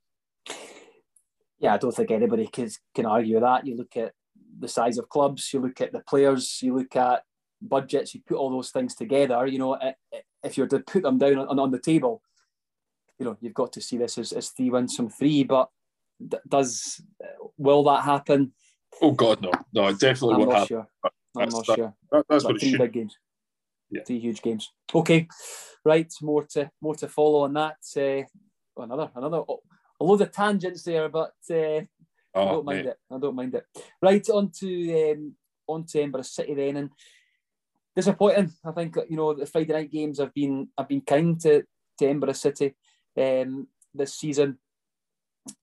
Yeah, I don't think anybody can, can argue that. You look at the size of clubs, you look at the players, you look at budgets, you put all those things together. You know, if you're to put them down on, on the table, you know you've got to see this as, as three wins from three. But does will that happen? Oh God, no, no, it definitely I'm won't happen. Sure. I'm not that, sure. That, that's but what three big games. Yeah. Three huge games. Okay, right. More to more to follow on that. Uh, another another a load of tangents there, but uh, oh, I don't mind mate. it. I don't mind it. Right on to um, on to Edinburgh City then, and disappointing. I think you know the Friday night games have been have been kind to to Edinburgh City um, this season,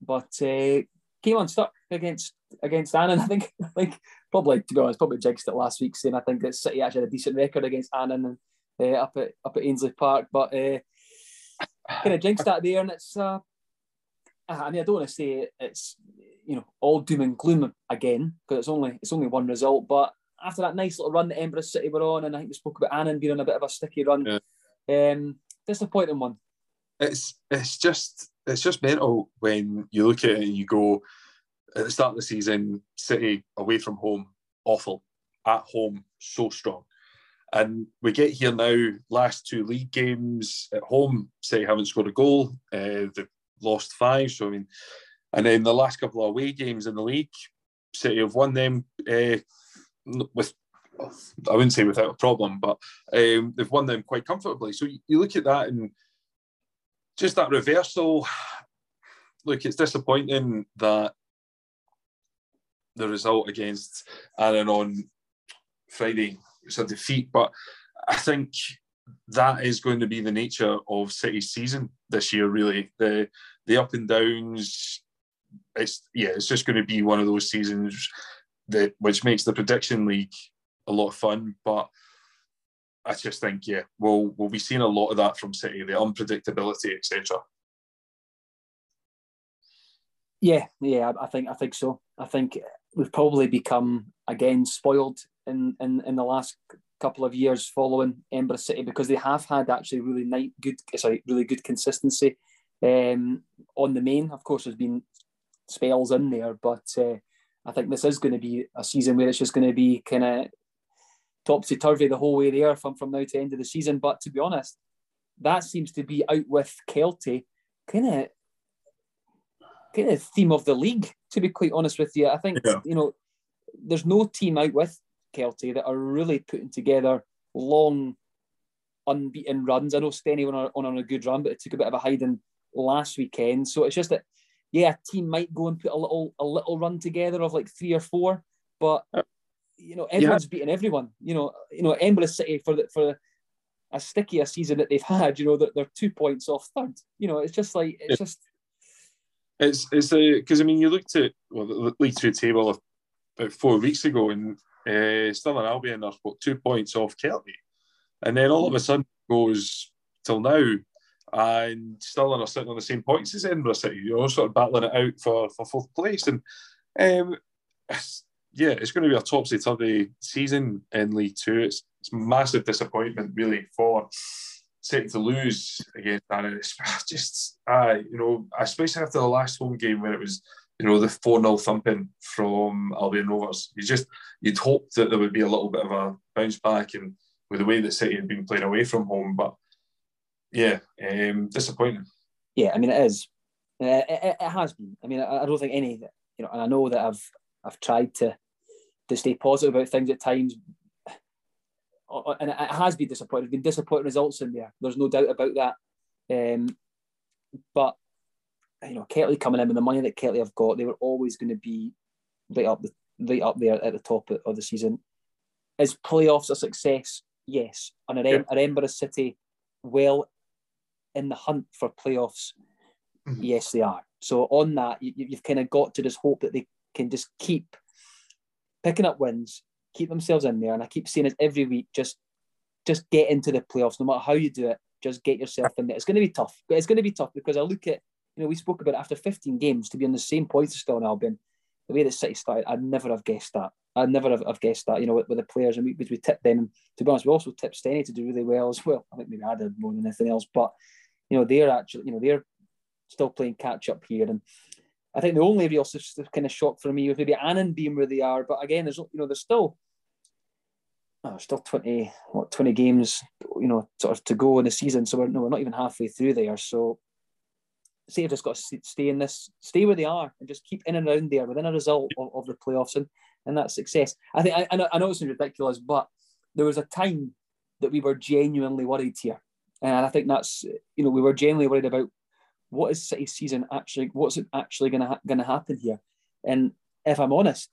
but uh, came unstuck against against Annan. I think I think probably to be honest, probably jinxed it last week, saying I think that City actually had a decent record against Annan and uh, up at up at Ainslie Park, but uh, kind of jinxed that there, and it's. Uh, I mean, I don't want to say it's you know all doom and gloom again because it's only it's only one result, but after that nice little run that Edinburgh City were on, and I think we spoke about Annan being on a bit of a sticky run. Yeah. Um, disappointing one it's it's just it's just mental when you look at it and you go at the start of the season, City away from home, awful. At home, so strong. And we get here now, last two league games at home, City haven't scored a goal. Uh, they've lost five. So, I mean, and then the last couple of away games in the league, City have won them uh, with, I wouldn't say without a problem, but um, they've won them quite comfortably. So you, you look at that and just that reversal. Look, it's disappointing that the result against Annan on Friday was a defeat, but I think that is going to be the nature of City's season this year. Really, the the up and downs. It's yeah, it's just going to be one of those seasons that which makes the prediction league a lot of fun, but I just think, yeah, we'll we'll be seeing a lot of that from City, the unpredictability, etc. Yeah, yeah, I think I think so. I think we've probably become again spoiled in in, in the last couple of years following Edinburgh City because they have had actually really nice, good, sorry, really good consistency um, on the main. Of course, there's been spells in there, but uh, I think this is going to be a season where it's just going to be kind of topsy turvy the whole way there from, from now to end of the season. But to be honest, that seems to be out with Kelty, kind of kind of theme of the league. To be quite honest with you, I think yeah. you know there's no team out with Kelty that are really putting together long unbeaten runs. I know Steny on, on, on a good run, but it took a bit of a hiding last weekend. So it's just that, yeah, a team might go and put a little a little run together of like three or four, but uh, you know everyone's yeah. beating everyone. You know, you know Edinburgh City for the for as sticky a season that they've had, you know, that they're two points off third. You know, it's just like it's just. It's it's a because I mean you looked at well the League Two table about four weeks ago and uh, Stirling Albion are what two points off Kelty, and then all of a sudden goes till now, and Stirling are sitting on the same points as Edinburgh City. You know, sort of battling it out for for fourth place, and um, yeah, it's going to be a topsy turvy season in League Two. It's it's massive disappointment really for City to lose against that. It's just, uh, you know, especially after the last home game where it was, you know, the 4 0 thumping from Albion Rovers. You just, you'd hope that there would be a little bit of a bounce back and with the way that City had been playing away from home. But yeah, um, disappointing. Yeah, I mean, it is. Uh, it, it, has been. I mean, I, I don't think any, you know, and I know that I've I've tried to to stay positive about things at times, and it has been disappointing. Been disappointing results in there. There's no doubt about that. Um, but you know, Kelty coming in with the money that Kelty have got, they were always going to be right up the right up there at the top of the season. Is playoffs a success? Yes. And are, yeah. City well in the hunt for playoffs? Mm-hmm. Yes, they are. So on that, you, you've kind of got to just hope that they can just keep picking up wins, keep themselves in there. And I keep saying it every week, just just get into the playoffs, no matter how you do it, just get yourself in there. It's going to be tough. but It's going to be tough because I look at, you know, we spoke about after 15 games to be on the same points as Stirling Albion, the way that City started, I'd never have guessed that. I'd never have, have guessed that, you know, with, with the players. And we, we tipped them. To be honest, we also tipped Steny to do really well as well. I think maybe I did more than anything else. But, you know, they're actually, you know, they're still playing catch up here. And I think the only real kind of shock for me was maybe Annan being where they are. But again, there's, you know, there's still oh, still 20, what, 20 games, you know, sort of to go in the season. So we're, no, we're not even halfway through there. So say have just got to stay in this, stay where they are and just keep in and around there within a result of, of the playoffs and, and that success. I think, I, I, know, I know it's ridiculous, but there was a time that we were genuinely worried here. And I think that's, you know, we were genuinely worried about what is City season actually, what's it actually going to ha- going to happen here? And if I'm honest,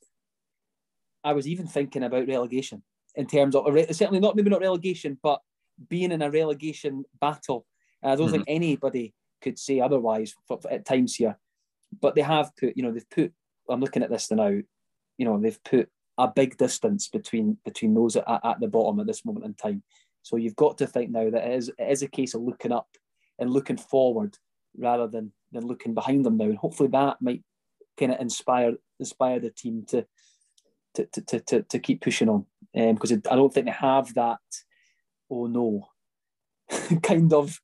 I was even thinking about relegation in terms of certainly not maybe not relegation, but being in a relegation battle. And I don't mm-hmm. think anybody could say otherwise for, for, at times here. But they have put, you know, they've put. I'm looking at this now. You know, they've put a big distance between between those at, at the bottom at this moment in time. So you've got to think now that it is it is a case of looking up and looking forward rather than than looking behind them now. And hopefully that might kind of inspire inspire the team to to, to, to, to keep pushing on because um, I don't think they have that, oh no, kind of,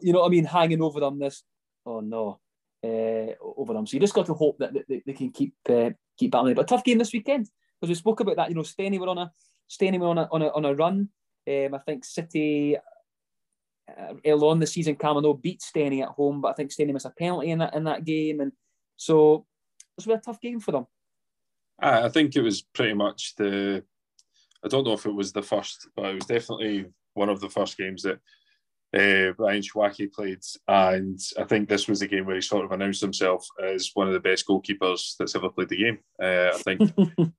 you know what I mean, hanging over them this, oh no, uh, over them. So you just got to hope that they, can keep uh, keep battling. But a tough game this weekend because we spoke about that. You know, Steny were on a Steny were on a on a, on a run. Um, I think City uh, early on the season, Camano beat Steny at home, but I think Steny missed a penalty in that in that game, and so it was a tough game for them. I think it was pretty much the. I don't know if it was the first, but it was definitely one of the first games that uh, Ryan played, and I think this was the game where he sort of announced himself as one of the best goalkeepers that's ever played the game. Uh, I think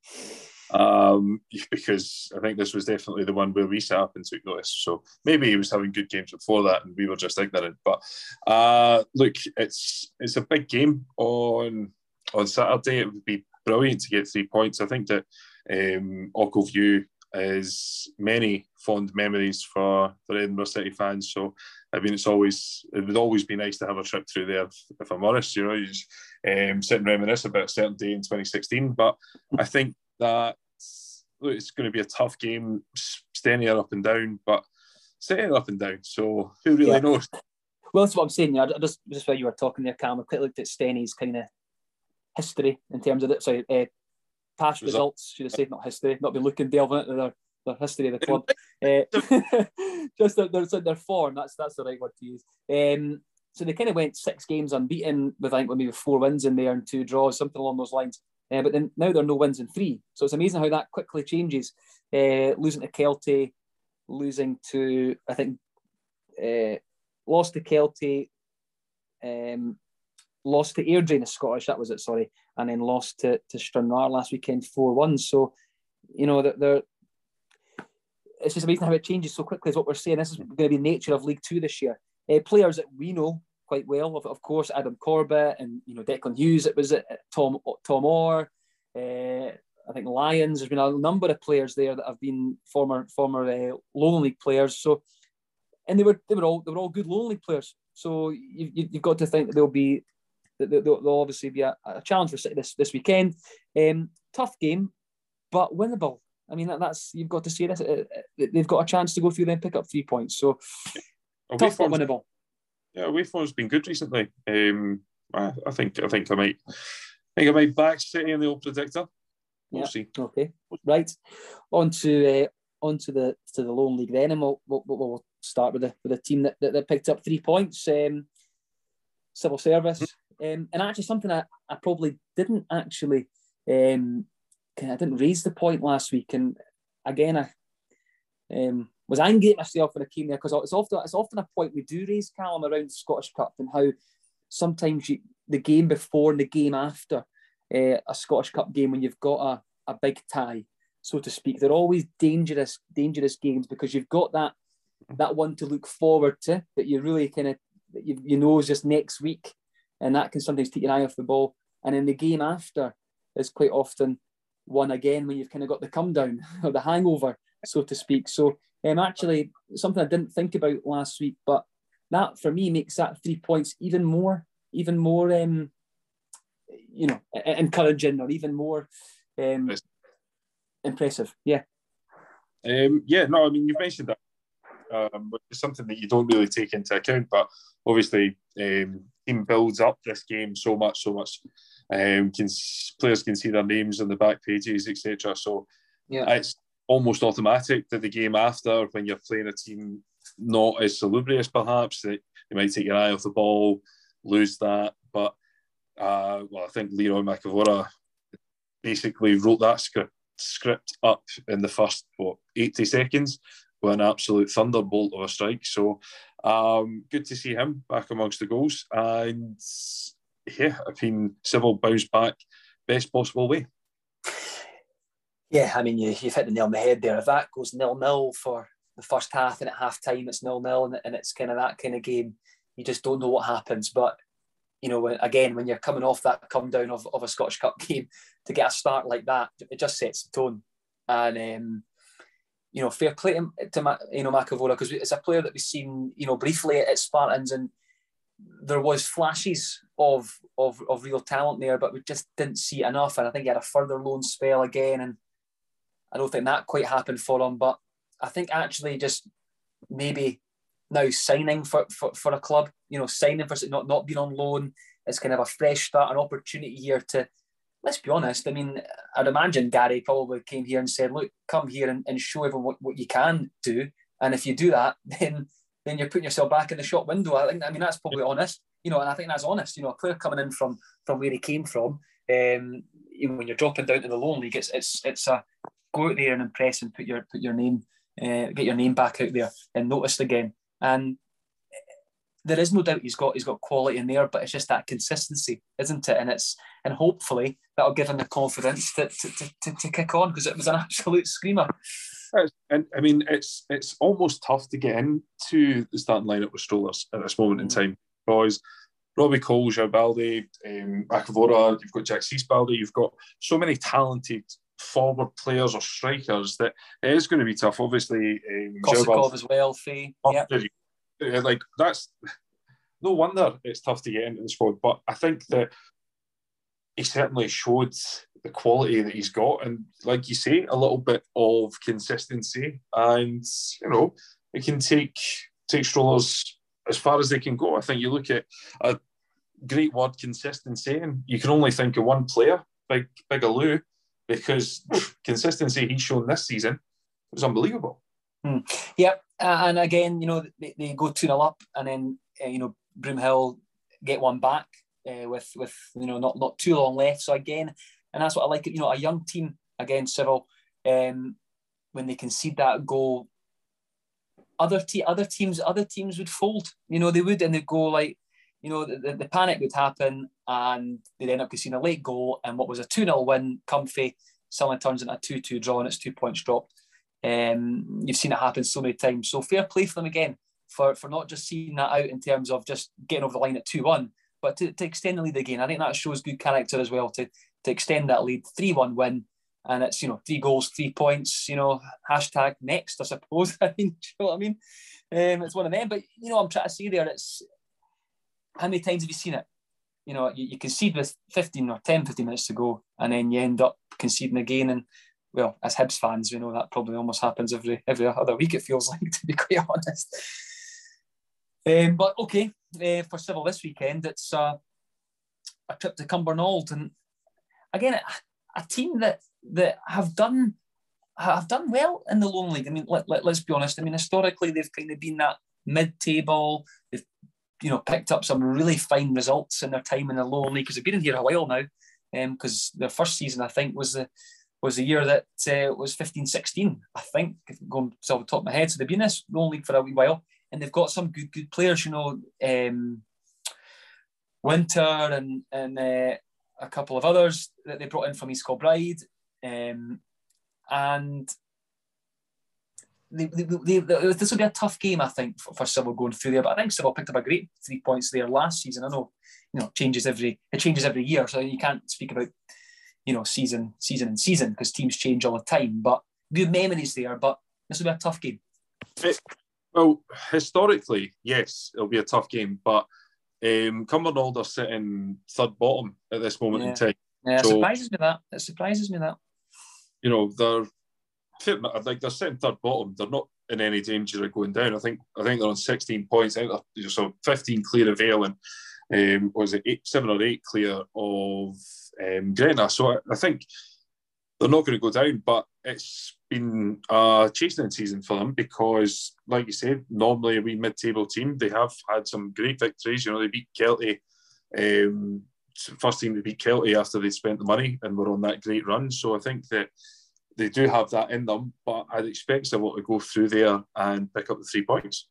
um, because I think this was definitely the one where we sat up and took notice. So maybe he was having good games before that, and we were just ignorant. But uh, look, it's it's a big game on on Saturday. It would be brilliant to get three points. I think that um, Ochilview is many fond memories for the Edinburgh City fans. So I mean, it's always it would always be nice to have a trip through there. If, if I'm honest, you know, you just um, sit and reminisce about a certain day in 2016. But I think that it's going to be a tough game, staying up and down, but staying up and down. So who really yeah. knows? Well, that's what I'm saying. Know, just just while you were talking there, Cam, I quickly looked at Steny's kind of history in terms of it. Sorry, uh, past results, should I say, not history, not be looking delving into their, their history of the club. uh, just their, their, their form, that's that's the right word to use. Um, so they kind of went six games unbeaten with I think maybe four wins in there and two draws, something along those lines. Uh, but then now there are no wins in three. So it's amazing how that quickly changes. Uh, losing to Kelty, losing to I think uh, lost to Kelty, um, lost to Airdrie, the Scottish, that was it, sorry, and then lost to, to Stranraer last weekend 4 1. So, you know, they're, it's just amazing how it changes so quickly, is what we're saying. This is going to be the nature of League Two this year. Uh, players that we know quite well, of, of course, Adam Corbett and you know Declan Hughes. It was uh, Tom Tom Orr. Uh, I think Lions. There's been a number of players there that have been former former uh, Lowland League players. So, and they were they were all they were all good Lowland League players. So you, you, have got to think that there'll be that there'll, there'll obviously be a, a, challenge for City this this weekend. Um, tough game, but winnable. I mean that, that's you've got to see this. Uh, uh, they've got a chance to go through there and pick up three points. So tough but winnable. Yeah, away form's been good recently. Um, I, I, think I think I might I think I might back City in the old predictor. We'll yeah. see. Okay, right. On to uh, on to the to the Lowland League then, and we'll we'll, we'll start with the with the team that, that, that picked up three points. Um, civil service, um, and actually something I, I probably didn't actually um, I didn't raise the point last week, and again I um, was angry at myself when I came there because it's often it's often a point we do raise Calum around the Scottish Cup and how sometimes you, the game before and the game after uh, a Scottish Cup game when you've got a, a big tie, so to speak, they're always dangerous dangerous games because you've got that that one to look forward to that you really kind of you, you know is just next week, and that can sometimes take your eye off the ball. And in the game after is quite often one again when you've kind of got the come down or the hangover, so to speak. So um, actually something I didn't think about last week, but that for me makes that three points even more, even more, um, you know, encouraging or even more um, impressive. Yeah. Um, yeah, no, I mean, you've mentioned that, um, but it's something that you don't really take into account. But obviously, um, team builds up this game so much, so much. Um, can players can see their names on the back pages, etc. So yeah, it's almost automatic that the game after, when you're playing a team not as salubrious, perhaps that you might take your eye off the ball, lose that. But uh, well, I think Leroy Macavola basically wrote that script script up in the first what 80 seconds with an absolute thunderbolt of a strike. So um, good to see him back amongst the goals. And yeah, I mean, Civil bounced back best possible way. Yeah, I mean, you, you've hit the nail on the head there. If that goes nil nil for the first half and at half time it's nil nil and, and it's kind of that kind of game, you just don't know what happens. But, you know, again, when you're coming off that come down of, of a Scottish Cup game, to get a start like that, it just sets the tone. And, um, you know, fair play to, to you know, Macavola because it's a player that we've seen, you know, briefly at Spartans and there was flashes of, of, of real talent there, but we just didn't see enough. And I think he had a further loan spell again and I don't think that quite happened for him, but I think actually just maybe now signing for, for, for a club, you know, signing for not not being on loan is kind of a fresh start, an opportunity here to. Let's be honest. I mean, I'd imagine Gary probably came here and said, "Look, come here and, and show everyone what, what you can do, and if you do that, then then you're putting yourself back in the shop window." I think. I mean, that's probably honest, you know, and I think that's honest. You know, a player coming in from from where he came from, um, when you're dropping down to the Lowland League, it's it's it's a go out there and impress and put your put your name, uh, get your name back out there and noticed again. And there is no doubt he's got he's got quality in there, but it's just that consistency, isn't it? And it's and hopefully that'll give him the confidence to to, to, to, to kick on because it was an absolute screamer. And I mean, it's it's almost tough to get into the starting lineup with strollers at this moment mm. in time. Boys, Robbie Cole, João Balde, um, Akavora, you've got Jack Balde, you've got so many talented forward players or strikers that it is going to be tough. Obviously, um, Kosikov as well, Fee. Yep. Like that's no wonder it's tough to get into the squad. But I think that he certainly showed the quality that he's got, and like you say, a little bit of consistency, and you know, it can take take strollers as far as they can go. I think you look at a great word consistency, and you can only think of one player, Big Big Alou, because consistency he's shown this season was unbelievable. Hmm. Yeah, uh, and again, you know, they, they go 2 0 up and then, uh, you know, Broomhill get one back uh, with, with you know, not, not too long left. So again, and that's what I like, you know, a young team, again, Civil, um, when they concede that goal, other te- other teams other teams would fold. You know, they would and they go like you know, the, the, panic would happen and they'd end up conceding a late goal. And what was a 2 0 win, comfy, suddenly turns into a 2 2 draw and it's two points dropped. Um, you've seen it happen so many times. So fair play for them again for, for not just seeing that out in terms of just getting over the line at 2 1, but to, to extend the lead again. I think that shows good character as well to, to extend that lead 3 1 win. And it's, you know, three goals, three points, you know, hashtag next, I suppose. I mean, you know what I mean? Um, it's one of them. But, you know, I'm trying to say there, it's how many times have you seen it? You know, you, you concede with 15 or 10, 15 minutes to go, and then you end up conceding again. And well, as Hibs fans, we know that probably almost happens every every other week. It feels like, to be quite honest. Um, but okay, uh, for Civil this weekend, it's uh, a trip to Cumbernauld, and again, a, team that that have done have done well in the Lowland League. I mean, let, let, let's be honest. I mean, historically, they've kind of been that mid-table. They've you know picked up some really fine results in their time in the Lowland League because they've been in here a while now. Because um, their first season, I think, was the was the year that uh, was 15-16, I think, going to the top of my head. So they've been in this Lowland League for a wee while and they've got some good good players. You know, um, Winter and and uh, a couple of others that they brought in from East Kilbride, um, and they, they, they, this will be a tough game, I think, for, for Civil going through there. But I think Civil picked up a great three points there last season. I know, you know, changes every it changes every year, so you can't speak about you know season season and season because teams change all the time. But good memories there. But this will be a tough game. It, well, historically, yes, it'll be a tough game, but um, Cumbernauld are sitting third bottom at this moment yeah. in time. Yeah, so, it surprises me that. It surprises me that. You know, they're like they're sitting third bottom. They're not in any danger of going down. I think I think they're on 16 points. So 15 clear of Vale and um, was it eight, seven or eight clear of um. So I, I think they're not going to go down, but it's been a chastening season for them because, like you said, normally a wee mid-table team. They have had some great victories. You know, they beat Kelty, um, first team to beat Kelty after they spent the money and were on that great run. So I think that they do have that in them, but I'd expect them to go through there and pick up the three points.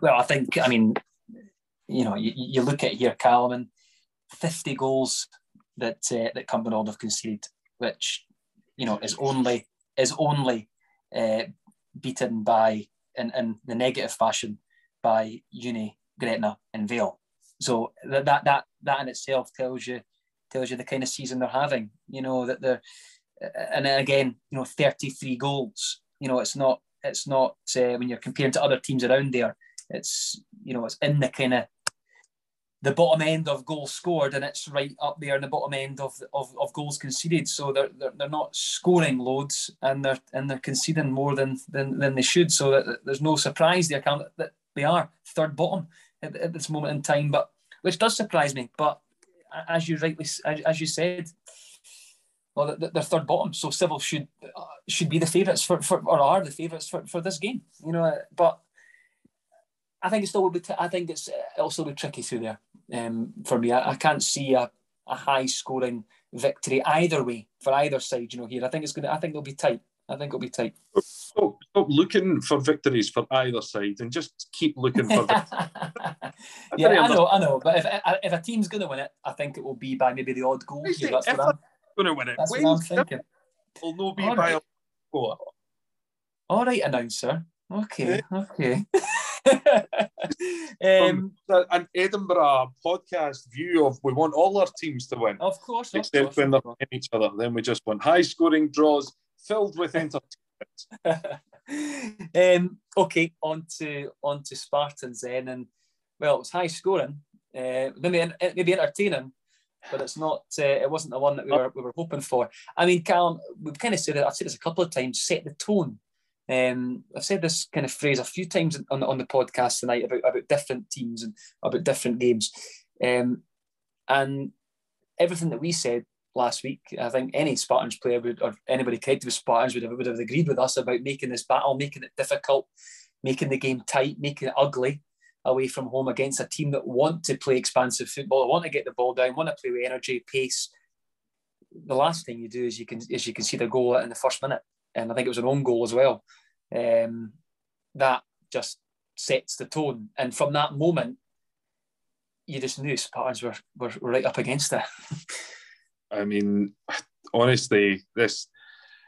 Well, I think, I mean, you know, you, you look at here, Calum, and 50 goals that uh, that Cumbernauld have conceded, which, you know, is only is only uh, beaten by, in, in the negative fashion, by Uni, Gretna, and Vale. So that, that that that in itself tells you tells you the kind of season they're having. You know that they're, and then again, you know, 33 goals. You know, it's not it's not uh, when you're comparing to other teams around there. It's you know, it's in the kind of the bottom end of goals scored and it's right up there in the bottom end of, of, of goals conceded. So they're, they're, they're not scoring loads and they're and they're conceding more than than, than they should. So that, there's no surprise there that they are third bottom at, at, this moment in time. But which does surprise me. But as you rightly as, as you said, well, they're third bottom. So Civil should uh, should be the favourites for, for or are the favourites for, for this game. You know, but I think it still will be. T- I think it's also be tricky through there um, for me. I, I can't see a, a high scoring victory either way for either side. You know, here I think it's going to. I think it'll be tight. I think it'll be tight. Stop, stop looking for victories for either side and just keep looking for. yeah, I know, I know. But if if a team's going to win it, I think it will be by maybe the odd goal. Here. That's what I'm going to win it. That's what I'm thinking. Will no be All by right. a goal. All right, announcer. Okay, okay. um, an Edinburgh podcast view of we want all our teams to win. Of course, except of course, when they're playing each other. Then we just want high scoring draws filled with entertainment. um, okay, on to on to Spartans then, and well, it was high scoring, uh, maybe maybe entertaining, but it's not. Uh, it wasn't the one that we were we were hoping for. I mean, Calum, we've kind of said it. I've said this a couple of times. Set the tone um, I've said this kind of phrase a few times on, on the podcast tonight about, about different teams and about different games. Um, and everything that we said last week, I think any Spartans player would, or anybody connected with Spartans would have, would have agreed with us about making this battle, making it difficult, making the game tight, making it ugly away from home against a team that want to play expansive football, want to get the ball down, want to play with energy, pace. The last thing you do is you can is you can see the goal in the first minute and I think it was an own goal as well. Um, that just sets the tone, and from that moment, you just knew Spartans were, were right up against it. I mean, honestly, this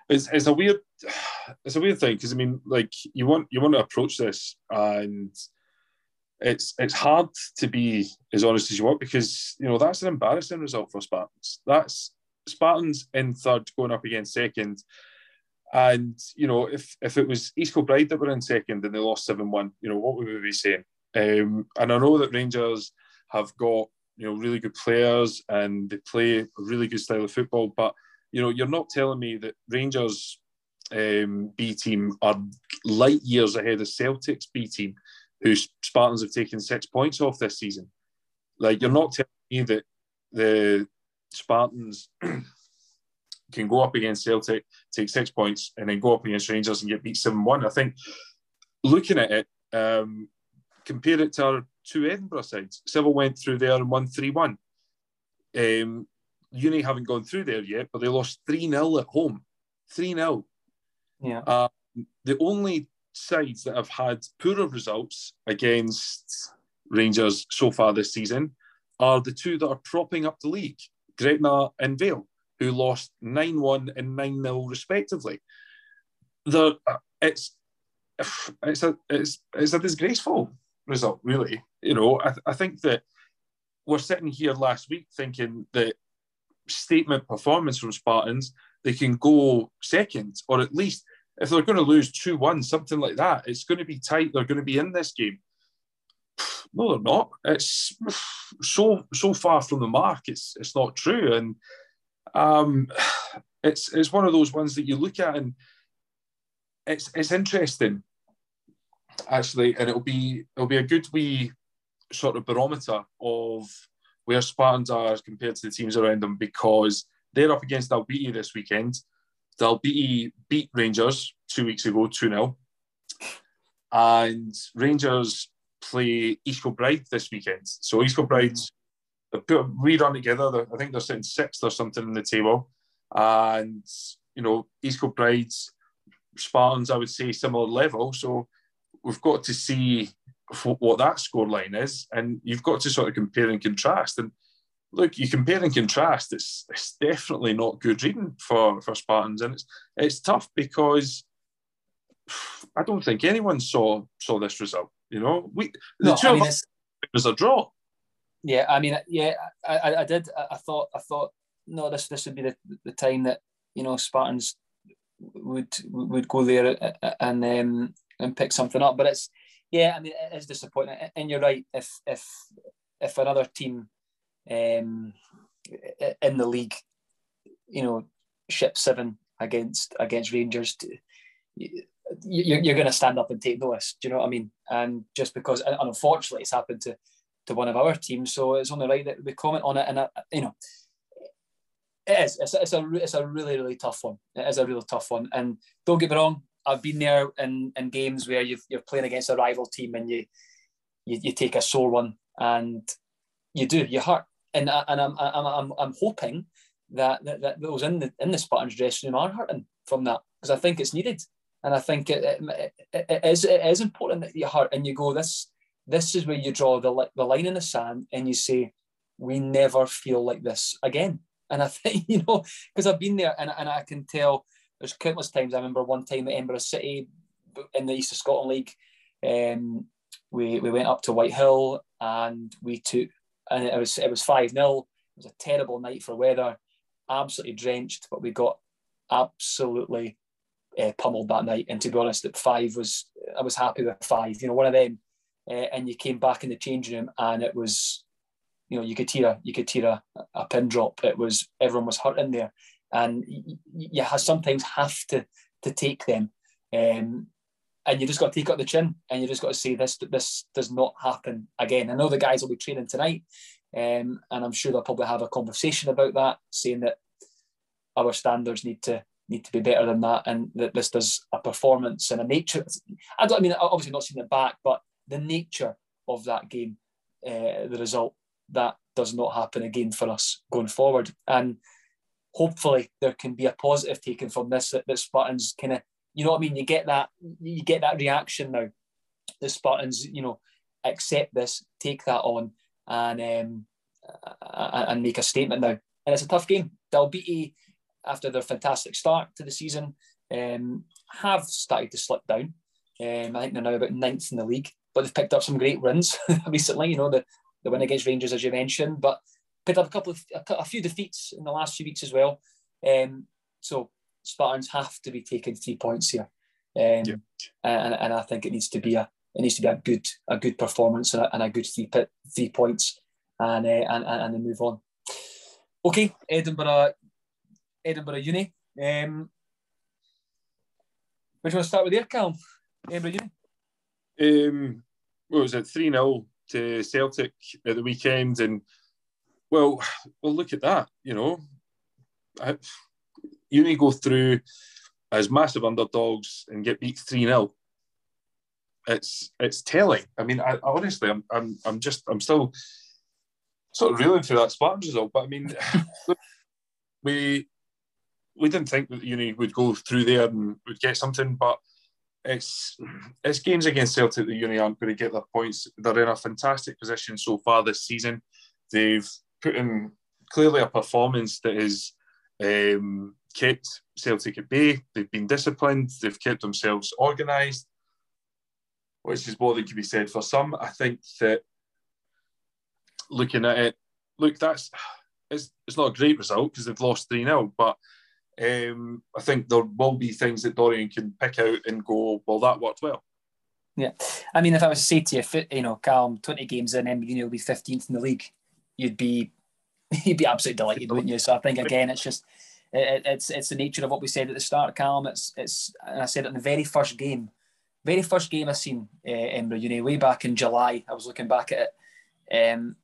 it's, it's a weird it's a weird thing because I mean, like you want you want to approach this and it's it's hard to be as honest as you want because you know that's an embarrassing result for Spartans. That's Spartans in third going up against second. And you know, if if it was East Kilbride that were in second and they lost seven one, you know, what would we be saying? Um, and I know that Rangers have got you know really good players and they play a really good style of football, but you know, you're not telling me that Rangers um, B team are light years ahead of Celtic's B team, who Spartans have taken six points off this season. Like you're not telling me that the Spartans can go up against Celtic, take six points, and then go up against Rangers and get beat 7 1. I think looking at it, um, compare it to our two Edinburgh sides. Civil went through there and won 3 1. Um, Uni haven't gone through there yet, but they lost 3 0 at home. 3 0. Yeah. Uh, the only sides that have had poorer results against Rangers so far this season are the two that are propping up the league, Gretna and Vale who lost 9 1 and 9 0 respectively. The, uh, it's, it's, a, it's, it's a disgraceful result, really. You know, I, I think that we're sitting here last week thinking that statement performance from Spartans, they can go second, or at least if they're going to lose 2 1, something like that, it's going to be tight. They're going to be in this game. No, they're not. It's so so far from the mark. It's it's not true. And um, it's it's one of those ones that you look at and it's it's interesting actually, and it'll be it'll be a good wee sort of barometer of where Spartans are compared to the teams around them because they're up against Dalbeattie this weekend. Dalbeattie beat Rangers two weeks ago, 2 0. And Rangers play East Kilbride this weekend. So East Kilbride's we run together. I think they're sitting sixth or something in the table, and you know East Kilbride's Spartans, I would say similar level. So we've got to see what that score line is, and you've got to sort of compare and contrast. And look, you compare and contrast. It's it's definitely not good reading for for Spartans, and it's it's tough because I don't think anyone saw saw this result. You know, we the no, two I mean, of us it was a draw. Yeah, I mean, yeah, I, I did. I thought, I thought, no, this this would be the, the time that you know Spartans would would go there and um, and pick something up. But it's yeah, I mean, it is disappointing. And you're right. If if if another team um, in the league, you know, ship seven against against Rangers, you, you're going to stand up and take notice. Do you know what I mean? And just because, and unfortunately, it's happened to to one of our teams. So it's only right that we comment on it. And, uh, you know, it is. It's, it's, a, it's a really, really tough one. It is a really tough one. And don't get me wrong, I've been there in, in games where you are playing against a rival team and you, you, you take a sore one and you do, you hurt. And, uh, and I'm, I'm, I'm, I'm hoping that, that, that those in the, in the Spartans dressing room are hurting from that because I think it's needed. And I think it, it, it, it, is, it is important that you hurt and you go, this, this is where you draw the, the line in the sand and you say, we never feel like this again. And I think, you know, because I've been there and, and I can tell there's countless times. I remember one time at Edinburgh City in the East of Scotland League, um, we, we went up to Whitehill and we took, and it was it was 5 0. It was a terrible night for weather, absolutely drenched, but we got absolutely uh, pummeled that night. And to be honest, at five was, I was happy with five. You know, one of them uh, and you came back in the changing room and it was you know you could hear you could hear a, a pin drop it was everyone was hurting there and you, you sometimes have to to take them um, and you just got to take up the chin and you just got to say this this does not happen again i know the guys will be training tonight um, and i'm sure they'll probably have a conversation about that saying that our standards need to need to be better than that and that this does a performance and a nature i don't I mean obviously not seeing it back but the nature of that game, uh, the result that does not happen again for us going forward. And hopefully there can be a positive taken from this that, that Spartans kind of, you know what I mean? You get that, you get that reaction now. The Spartans, you know, accept this, take that on, and um, and make a statement now. And it's a tough game. Dalbeattie, after their fantastic start to the season, um, have started to slip down. Um, I think they're now about ninth in the league, but they've picked up some great wins recently. You know, the, the win against Rangers, as you mentioned, but picked up a couple of a, a few defeats in the last few weeks as well. Um, so Spartans have to be taking three points here, um, yeah. and, and I think it needs to be a it needs to be a good a good performance and a, and a good three three points, and uh, and and then move on. Okay, Edinburgh, Edinburgh Uni. Um, which one to start with there, Cal? Edinburgh Uni. Um, what was it? Three 0 to Celtic at the weekend, and well, well, look at that. You know, I, Uni go through as massive underdogs and get beat three 0 It's it's telling. I mean, I, I honestly, I'm, I'm I'm just I'm still sort of reeling through that Spartans result. But I mean, we we didn't think that Uni would go through there and would get something, but it's it's games against Celtic that Uni aren't going to get their points. They're in a fantastic position so far this season. They've put in clearly a performance that is um, kept Celtic at bay. They've been disciplined. They've kept themselves organised, which is more than can be said for some. I think that looking at it, look, that's it's, it's not a great result because they've lost 3 0, but um, I think there will be things that Dorian can pick out and go, well, that worked well. Yeah. I mean, if I was to say to you, you know, Calum, 20 games in, and you will be 15th in the league, you'd be you'd be absolutely delighted, wouldn't you? So I think, again, it's just, it, it's it's the nature of what we said at the start, Calum. It's, it's and I said it in the very first game, very first game I seen uh, Edinburgh Uni, way back in July, I was looking back at it. Um,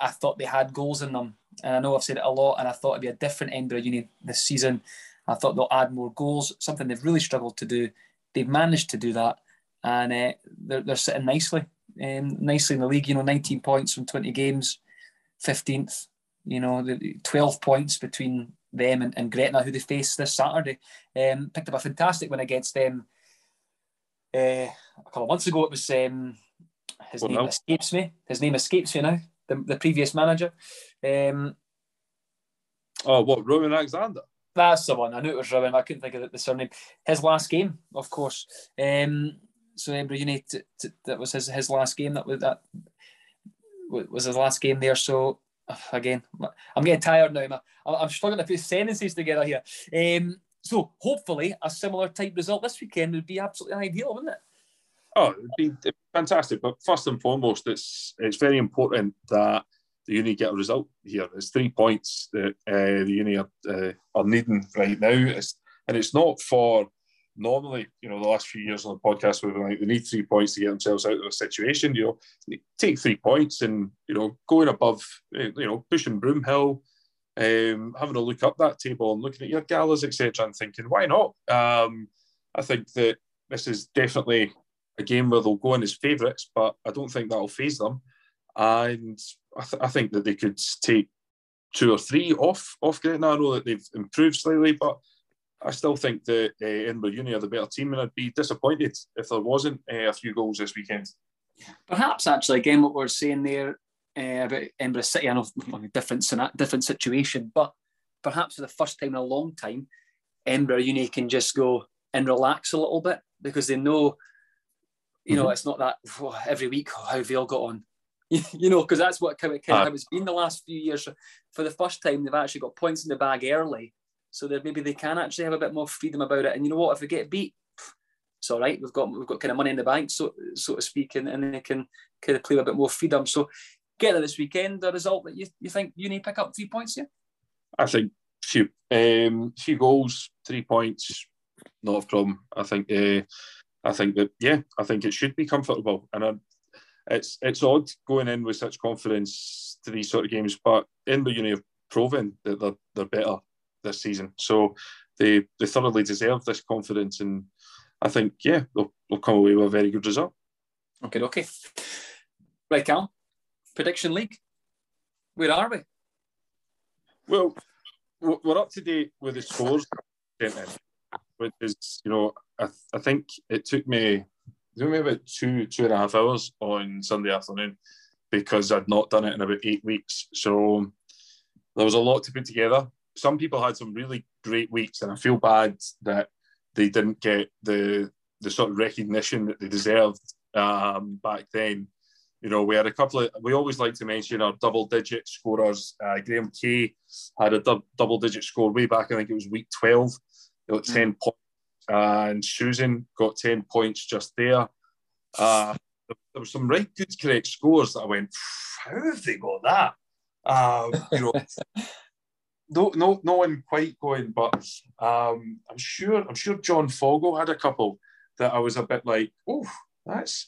I thought they had goals in them. And I know I've said it a lot, and I thought it'd be a different Edinburgh Uni this season. I thought they'll add more goals, something they've really struggled to do. They've managed to do that, and uh, they're, they're sitting nicely, um, nicely in the league. You know, 19 points from 20 games, 15th. You know, the 12 points between them and, and Gretna, who they face this Saturday. Um, picked up a fantastic win against them uh, a couple of months ago. It was um, his well, name no. escapes me. His name escapes me now the, the previous manager. Um, oh, what, Rowan Alexander? That's the one. I knew it was Rowan. I couldn't think of the, the surname. His last game, of course. Um, so Edinburgh Uni, t- t- that was his, his last game. That was that was his last game there. So again, I'm getting tired now. I'm struggling to put sentences together here. Um, so hopefully, a similar type result this weekend would be absolutely ideal, wouldn't it? Oh, it'd be fantastic. But first and foremost, it's it's very important that the uni get a result here. It's three points that uh, the uni are, uh, are needing right now. It's, and it's not for normally, you know, the last few years on the podcast, we've been like, they need three points to get themselves out of a situation. You know, take three points and, you know, going above, you know, pushing Broomhill, um, having a look up that table and looking at your galas, etc., and thinking, why not? Um, I think that this is definitely a game where they'll go in as favourites, but I don't think that'll phase them. And I, th- I, think that they could take two or three off off Gretna. I know that they've improved slightly, but I still think that uh, Edinburgh Uni are the better team, and I'd be disappointed if there wasn't uh, a few goals this weekend. Perhaps actually, again, what we're saying there uh, about Edinburgh City, I know different different situation, but perhaps for the first time in a long time, Edinburgh Uni can just go and relax a little bit because they know you know, mm-hmm. it's not that oh, every week oh, how they all got on. you know, because that's what kind of, kind of how it's been the last few years. For the first time, they've actually got points in the bag early, so that maybe they can actually have a bit more freedom about it. And you know what? If they get beat, it's all right. We've got we've got kind of money in the bank, so so to speak, and, and they can kind of play with a bit more freedom. So get this weekend, the result that you, you think you need to pick up three points here? I think few um, few goals, three points, not a problem. I think. Uh, I think that yeah, I think it should be comfortable, and I, it's it's odd going in with such confidence to these sort of games. But in the Uni have proven that they're they're better this season, so they they thoroughly deserve this confidence, and I think yeah, they'll, they'll come away with a very good result. Okay, okay, right, Cal. Prediction league. Where are we? Well, we're up to date with the scores, which is you know I, th- I think it took me it took me about two two and a half hours on Sunday afternoon because I'd not done it in about eight weeks. So there was a lot to put together. Some people had some really great weeks, and I feel bad that they didn't get the the sort of recognition that they deserved um, back then. You know, we had a couple of. We always like to mention our double-digit scorers. Uh, Graham Kay had a du- double-digit score way back. I think it was week twelve. He got ten points, and Susan got ten points just there. Uh, there were some right good correct scores that I went, how have they got that? Um, you know, no, no, no one quite going, but um, I'm sure, I'm sure John Fogel had a couple that I was a bit like, oh, that's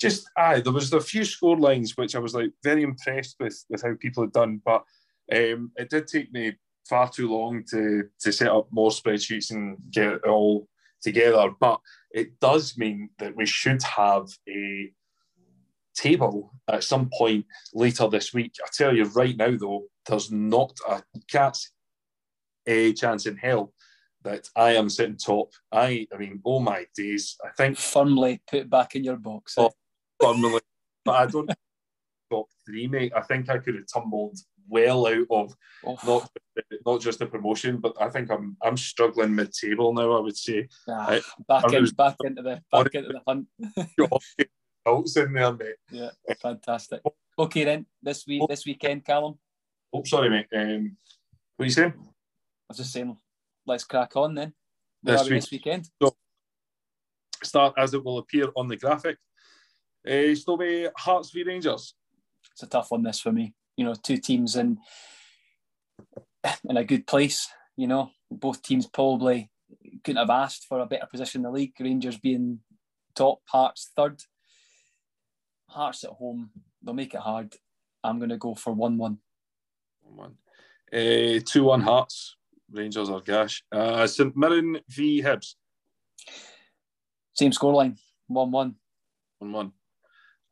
just aye. There was a few score lines which I was like very impressed with with how people had done, but um, it did take me far too long to to set up more spreadsheets and get it all together. But it does mean that we should have a table at some point later this week. I tell you right now, though, there's not a cat's a chance in hell that I am sitting top. I, I mean, oh my days! I think firmly put back in your box. Eh? Oh, firmly, but I don't top three, mate. I think I could have tumbled well out of oh. not not just the promotion, but I think I'm I'm struggling mid table now. I would say ah, I, back I in, back into the back into the hunt. results in there, mate. Yeah, fantastic. Okay, then this week, this weekend, Calum. Oh, sorry, mate. Um, what are you saying? I was just saying, let's crack on then. This, week. this weekend. So, start as it will appear on the graphic. Uh, still be Hearts v Rangers. It's a tough one, this for me. You know, two teams in in a good place. You know, both teams probably couldn't have asked for a better position in the league. Rangers being top, Hearts third. Hearts at home, they'll make it hard. I'm going to go for 1 1. 1 1. 2 1 Hearts. Rangers are gash. Uh, St Mirren v Hibs. Same scoreline 1 1. 1 1.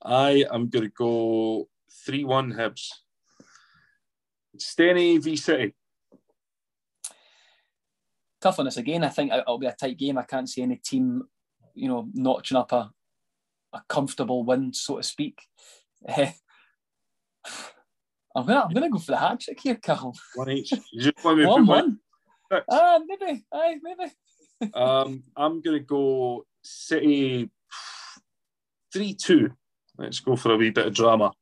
I am going to go 3 1 Hibs. Steny v City. Tough on this again. I think it'll be a tight game. I can't see any team, you know, notching up a, a comfortable win, so to speak. Uh, I'm gonna I'm gonna go for the hat trick here, Carl. One each. You just want me one one. Ah, uh, maybe. Aye, maybe. um, I'm gonna go City three two. Let's go for a wee bit of drama.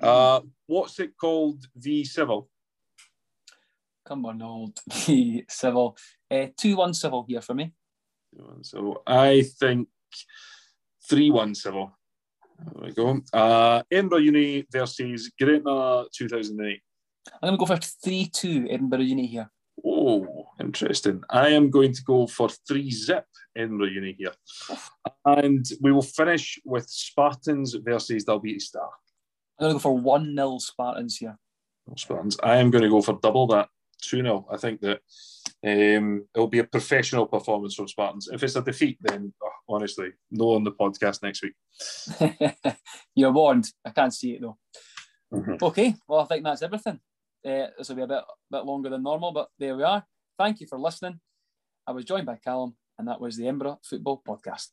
Uh, what's it called? The Civil. Come on, old the Civil. Uh, two one Civil here for me. Two one Civil. I think 3 1 Civil. There we go. Uh, Edinburgh Uni versus Gretna 2008. I'm going to go for 3 2 Edinburgh Uni here. Oh, interesting. I am going to go for 3 zip Edinburgh Uni here. And we will finish with Spartans versus Dalbeattie Star. I'm going to go for 1 0 Spartans here. Spartans. I am going to go for double that 2 0. I think that um, it'll be a professional performance from Spartans. If it's a defeat, then oh, honestly, no on the podcast next week. You're warned. I can't see it though. Mm-hmm. Okay, well, I think that's everything. Uh, this will be a bit, bit longer than normal, but there we are. Thank you for listening. I was joined by Calum, and that was the Embra Football Podcast.